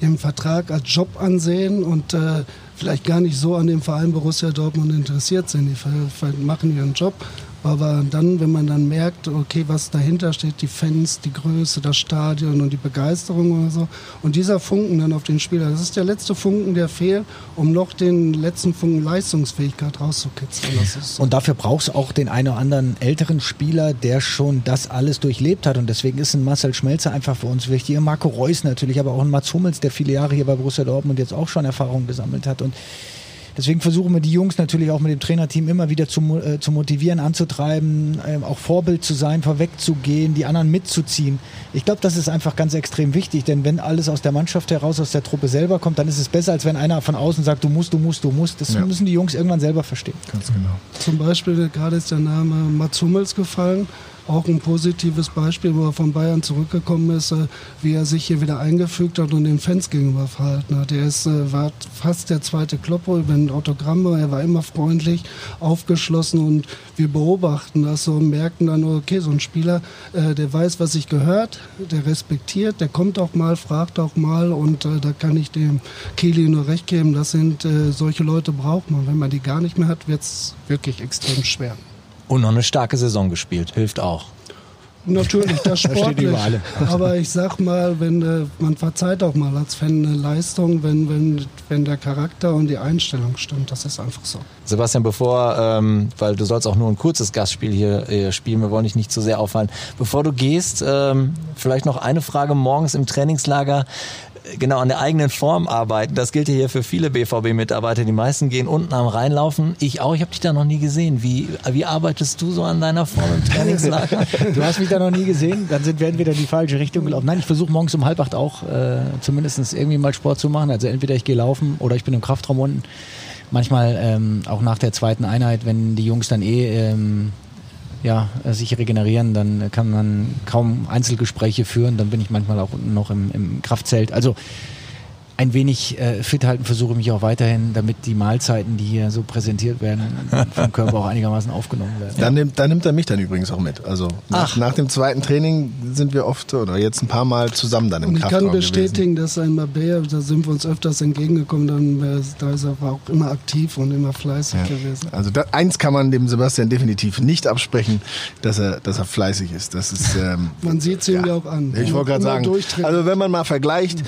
[SPEAKER 1] den Vertrag als Job ansehen und äh, vielleicht gar nicht so an dem Verein Borussia Dortmund interessiert sind. Die machen ihren Job Aber dann, wenn man dann merkt, okay, was dahinter steht, die Fans, die Größe, das Stadion und die Begeisterung oder so. Und dieser Funken dann auf den Spieler, das ist der letzte Funken, der fehlt, um noch den letzten Funken Leistungsfähigkeit rauszukitzeln.
[SPEAKER 2] So. Und dafür brauchst du auch den einen oder anderen älteren Spieler, der schon das alles durchlebt hat. Und deswegen ist ein Marcel Schmelzer einfach für uns wichtig. Marco Reus natürlich, aber auch ein Mats Hummels, der viele Jahre hier bei Borussia Dortmund jetzt auch schon Erfahrungen gesammelt hat. Und Deswegen versuchen wir die Jungs natürlich auch mit dem Trainerteam immer wieder zu, äh, zu motivieren, anzutreiben, äh, auch Vorbild zu sein, vorwegzugehen, die anderen mitzuziehen. Ich glaube, das ist einfach ganz extrem wichtig, denn wenn alles aus der Mannschaft heraus, aus der Truppe selber kommt, dann ist es besser, als wenn einer von außen sagt, du musst, du musst, du musst. Das ja. müssen die Jungs irgendwann selber verstehen.
[SPEAKER 1] Ganz genau. Zum Beispiel, gerade ist der Name Mats Hummels gefallen auch ein positives Beispiel, wo er von Bayern zurückgekommen ist, äh, wie er sich hier wieder eingefügt hat und den Fans gegenüber verhalten hat. Er ist, äh, war fast der zweite Kloppo wenn Autogramme, er war immer freundlich, aufgeschlossen und wir beobachten das so und merken dann, okay, so ein Spieler, äh, der weiß, was sich gehört, der respektiert, der kommt auch mal, fragt auch mal und da kann ich dem Kili nur recht geben, das sind solche Leute braucht man. Wenn man die gar nicht mehr hat, wird es wirklich extrem schwer.
[SPEAKER 3] Und noch eine starke Saison gespielt, hilft auch.
[SPEAKER 1] Natürlich, das sportlich. aber ich sag mal, wenn äh, man verzeiht auch mal als Fan eine Leistung, wenn, wenn, wenn der Charakter und die Einstellung stimmt. Das ist einfach so.
[SPEAKER 3] Sebastian, bevor, ähm, weil du sollst auch nur ein kurzes Gastspiel hier äh, spielen, wir wollen dich nicht zu sehr auffallen. Bevor du gehst, ähm, vielleicht noch eine Frage morgens im Trainingslager genau an der eigenen Form arbeiten. Das gilt ja hier für viele BVB-Mitarbeiter. Die meisten gehen unten am Reinlaufen. Ich auch. Ich habe dich da noch nie gesehen. Wie, wie arbeitest du so an deiner Form im Trainingslager?
[SPEAKER 2] du hast mich da noch nie gesehen. Dann sind wir entweder in die falsche Richtung gelaufen. Nein, ich versuche morgens um halb acht auch äh, zumindest irgendwie mal Sport zu machen. Also entweder ich gehe laufen oder ich bin im Kraftraum unten. Manchmal ähm, auch nach der zweiten Einheit, wenn die Jungs dann eh ähm, ja, äh, sich regenerieren, dann kann man kaum Einzelgespräche führen, dann bin ich manchmal auch unten noch im, im Kraftzelt. Also ein wenig äh, fit halten versuche mich auch weiterhin, damit die Mahlzeiten, die hier so präsentiert werden, vom Körper auch einigermaßen aufgenommen werden.
[SPEAKER 5] Dann nimmt, dann nimmt er mich dann übrigens auch mit. Also nach, nach, dem zweiten Training sind wir oft oder jetzt ein paar Mal zusammen dann im Und
[SPEAKER 1] ich kann bestätigen, gewesen. dass ein Mabea, da sind wir uns öfters entgegengekommen, dann, da ist er auch immer aktiv und immer fleißig ja. gewesen.
[SPEAKER 5] Also da, eins kann man dem Sebastian definitiv nicht absprechen, dass er, dass er fleißig ist. Das ist
[SPEAKER 1] ähm, man sieht es ihm ja auch an.
[SPEAKER 5] Ich wollte gerade sagen, also wenn man mal vergleicht,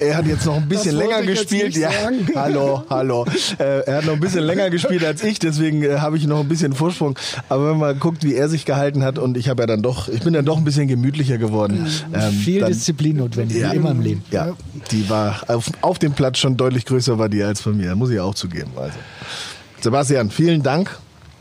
[SPEAKER 5] er hat jetzt noch ein bisschen länger gespielt. Ja, hallo, hallo. Äh, er hat noch ein bisschen länger gespielt als ich, deswegen äh, habe ich noch ein bisschen Vorsprung. Aber wenn man guckt, wie er sich gehalten hat und ich habe ja dann doch, ich bin dann doch ein bisschen gemütlicher geworden.
[SPEAKER 2] Ähm, Viel dann, Disziplin notwendig, ja, immer im Leben.
[SPEAKER 5] Ja, die war auf, auf dem Platz schon deutlich größer war die als von mir, muss ich auch zugeben. Also. Sebastian, vielen Dank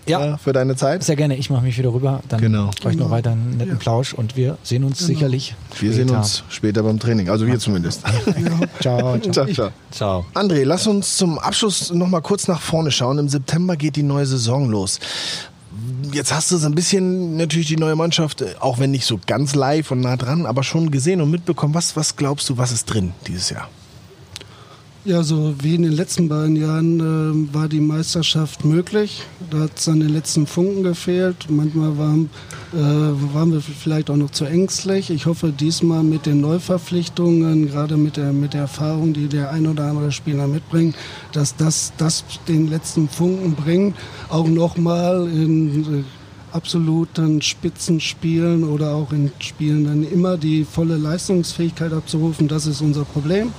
[SPEAKER 5] ja. Äh, für deine Zeit.
[SPEAKER 2] Sehr gerne, ich mache mich wieder rüber. Dann genau. euch genau. noch weiter einen netten ja. Plausch und wir sehen uns genau. sicherlich.
[SPEAKER 5] Wir später. sehen uns später beim Training, also wir zumindest.
[SPEAKER 2] ciao, ciao. ciao,
[SPEAKER 5] ciao. Ciao. André, lass uns zum Abschluss noch mal kurz nach vorne schauen. Im September geht die neue Saison los. Jetzt hast du so ein bisschen natürlich die neue Mannschaft, äh, auch wenn nicht so ganz live und nah dran, aber schon gesehen und mitbekommen. Was, was glaubst du, was ist drin dieses Jahr?
[SPEAKER 1] Ja, so wie in den letzten beiden Jahren äh, war die Meisterschaft möglich. Da hat es an den letzten Funken gefehlt. Manchmal waren, äh, waren wir vielleicht auch noch zu ängstlich. Ich hoffe diesmal mit den Neuverpflichtungen, gerade mit der, mit der Erfahrung, die der ein oder andere Spieler mitbringt, dass das, das den letzten Funken bringt. Auch nochmal in... Äh, absoluten Spitzenspielen oder auch in Spielen dann immer die volle Leistungsfähigkeit abzurufen, das ist unser Problem.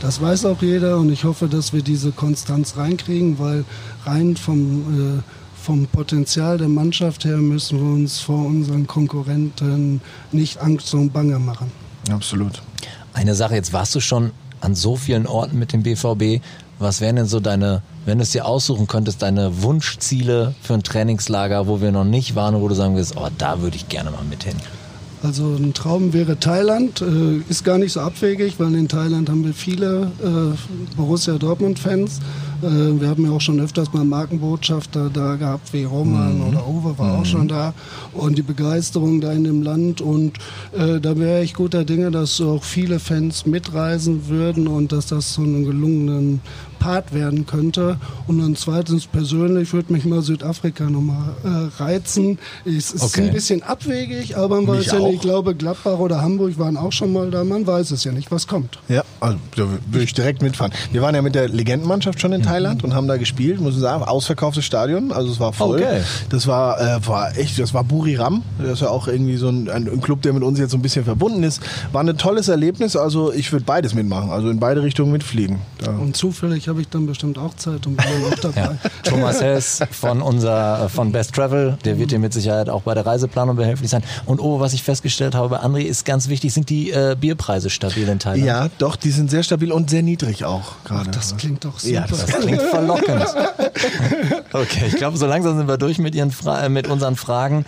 [SPEAKER 1] Das weiß auch jeder und ich hoffe, dass wir diese Konstanz reinkriegen, weil rein vom, äh, vom Potenzial der Mannschaft her müssen wir uns vor unseren Konkurrenten nicht Angst und Bange machen.
[SPEAKER 5] Absolut.
[SPEAKER 3] Eine Sache, jetzt warst du schon an so vielen Orten mit dem BVB. Was wären denn so deine, wenn du es dir aussuchen könntest, deine Wunschziele für ein Trainingslager, wo wir noch nicht waren, wo du sagen würdest, oh, da würde ich gerne mal mit hin?
[SPEAKER 1] Also ein Traum wäre Thailand, äh, ist gar nicht so abwegig, weil in Thailand haben wir viele äh, Borussia Dortmund-Fans. Äh, wir haben ja auch schon öfters mal Markenbotschafter da gehabt, wie Roman mhm. oder Uwe war mhm. auch schon da. Und die Begeisterung da in dem Land. Und äh, da wäre ich guter Dinge, dass auch viele Fans mitreisen würden und dass das so einen gelungenen Part werden könnte. Und dann zweitens persönlich würde mich mal Südafrika nochmal äh, reizen. Es ist okay. ein bisschen abwegig, aber man weiß ja nicht. Ich glaube, Gladbach oder Hamburg waren auch schon mal da. Man weiß es ja nicht, was kommt.
[SPEAKER 5] Ja, also da würde ich direkt mitfahren. Wir waren ja mit der Legendenmannschaft schon in mhm. Thailand und haben da gespielt, muss ich sagen, ausverkauftes Stadion, also es war voll. Okay. Das war, äh, war echt, das war Buriram, das ist ja auch irgendwie so ein, ein, Club, der mit uns jetzt so ein bisschen verbunden ist. War ein tolles Erlebnis, also ich würde beides mitmachen, also in beide Richtungen mitfliegen.
[SPEAKER 1] Da. Und zufällig habe ich dann bestimmt auch Zeit und bin auch dabei. Ja.
[SPEAKER 3] Thomas Hess von unser, von Best Travel, der wird dir mit Sicherheit auch bei der Reiseplanung behilflich sein. Und oh, was ich festgestellt habe bei André ist ganz wichtig, sind die äh, Bierpreise stabil in Thailand?
[SPEAKER 5] Ja, doch, die sind sehr stabil und sehr niedrig auch gerade.
[SPEAKER 1] Das klingt doch super.
[SPEAKER 3] Ja, das klingt verlockend. Okay, ich glaube, so langsam sind wir durch mit, ihren Fra mit unseren Fragen.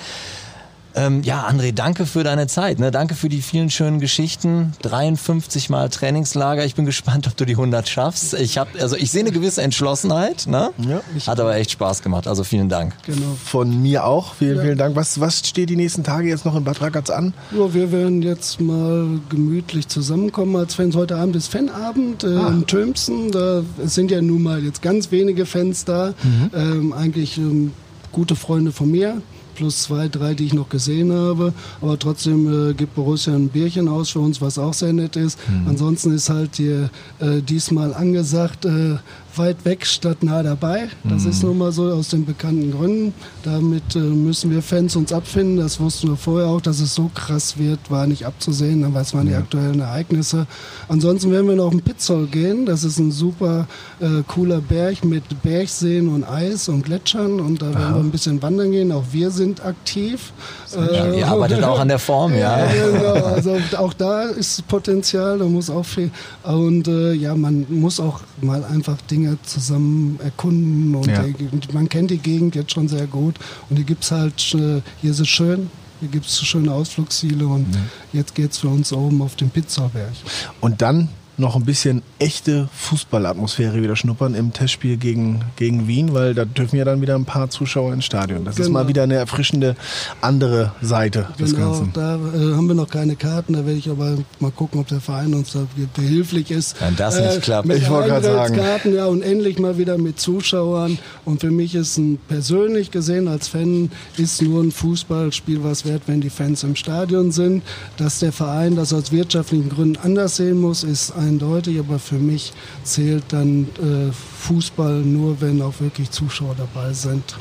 [SPEAKER 3] Ähm, ja, André, danke für deine Zeit. Ne? Danke für die vielen schönen Geschichten. 53 Mal Trainingslager. Ich bin gespannt, ob du die 100 schaffst. Ich habe, also ich sehe eine gewisse Entschlossenheit. Ne? Ja, Hat aber echt Spaß gemacht. Also vielen Dank.
[SPEAKER 5] Genau. Von mir auch. Vielen, ja. vielen Dank. Was, was steht die nächsten Tage jetzt noch in Bad Ragaz an?
[SPEAKER 1] Ja, wir werden jetzt mal gemütlich zusammenkommen als Fans. Heute Abend ist Fanabend äh, ah. in Tömsen. Da sind ja nun mal jetzt ganz wenige Fans da. Mhm. Ähm, eigentlich ähm, gute Freunde von mir plus zwei, drei, die ich noch gesehen habe. Aber trotzdem äh, gibt Borussia ein Bierchen aus für uns, was auch sehr nett ist. Mhm. Ansonsten ist halt hier äh, diesmal angesagt, äh, weit weg statt nah dabei. Das mhm. ist nun mal so aus den bekannten Gründen. Damit äh, müssen wir Fans uns abfinden. Das wussten wir vorher auch, dass es so krass wird, war nicht abzusehen. Dann weiß man ja. die aktuellen Ereignisse. Ansonsten werden wir noch im Pitzol gehen. Das ist ein super äh, cooler Berg mit Bergseen und Eis und Gletschern. Und da werden Aha. wir ein bisschen wandern gehen. Auch wir sind aktiv.
[SPEAKER 3] Äh, Ihr arbeitet auch an der Form, ja. ja
[SPEAKER 1] genau. Also auch da ist Potenzial. Da muss auch viel. Und äh, ja, man muss auch mal einfach Dinge zusammen erkunden und ja. man kennt die Gegend jetzt schon sehr gut und hier gibt es halt, hier ist es schön, hier gibt es schöne Ausflugsziele und ja. jetzt geht es für uns oben auf den Pizzaberg.
[SPEAKER 5] Und dann noch ein bisschen echte Fußballatmosphäre wieder schnuppern im Testspiel gegen, gegen Wien, weil da dürfen ja dann wieder ein paar Zuschauer ins Stadion. Das genau. ist mal wieder eine erfrischende andere Seite
[SPEAKER 1] genau, des Ganzen. Da äh, haben wir noch keine Karten, da werde ich aber mal gucken, ob der Verein uns da behilflich ist.
[SPEAKER 3] Wenn das nicht äh, klappt,
[SPEAKER 1] ich wollte gerade sagen. Karten, ja, und endlich mal wieder mit Zuschauern. Und für mich ist ein persönlich gesehen als Fan ist nur ein Fußballspiel was wert, wenn die Fans im Stadion sind. Dass der Verein das aus wirtschaftlichen Gründen anders sehen muss, ist eindeutig, aber für mich zählt dann äh, Fußball nur, wenn auch wirklich Zuschauer dabei sind.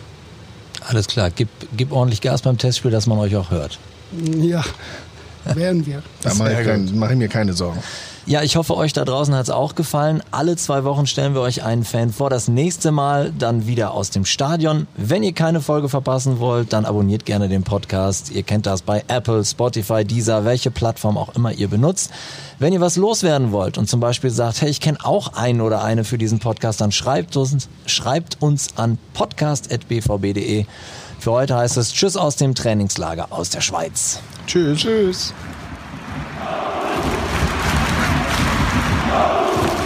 [SPEAKER 3] Alles klar, gib, gib ordentlich Gas beim Testspiel, dass man euch auch hört.
[SPEAKER 1] Ja, werden wir.
[SPEAKER 5] da mache ich, mach ich mir keine Sorgen.
[SPEAKER 3] Ja, ich hoffe, euch da draußen hat es auch gefallen. Alle zwei Wochen stellen wir euch einen Fan vor. Das nächste Mal dann wieder aus dem Stadion. Wenn ihr keine Folge verpassen wollt, dann abonniert gerne den Podcast. Ihr kennt das bei Apple, Spotify, Deezer, welche Plattform auch immer ihr benutzt. Wenn ihr was loswerden wollt und zum Beispiel sagt, hey, ich kenne auch einen oder eine für diesen Podcast, dann schreibt uns, schreibt uns an podcast.bvb.de. Für heute heißt es Tschüss aus dem Trainingslager aus der Schweiz.
[SPEAKER 5] Tschüss. Tschüss. Oh!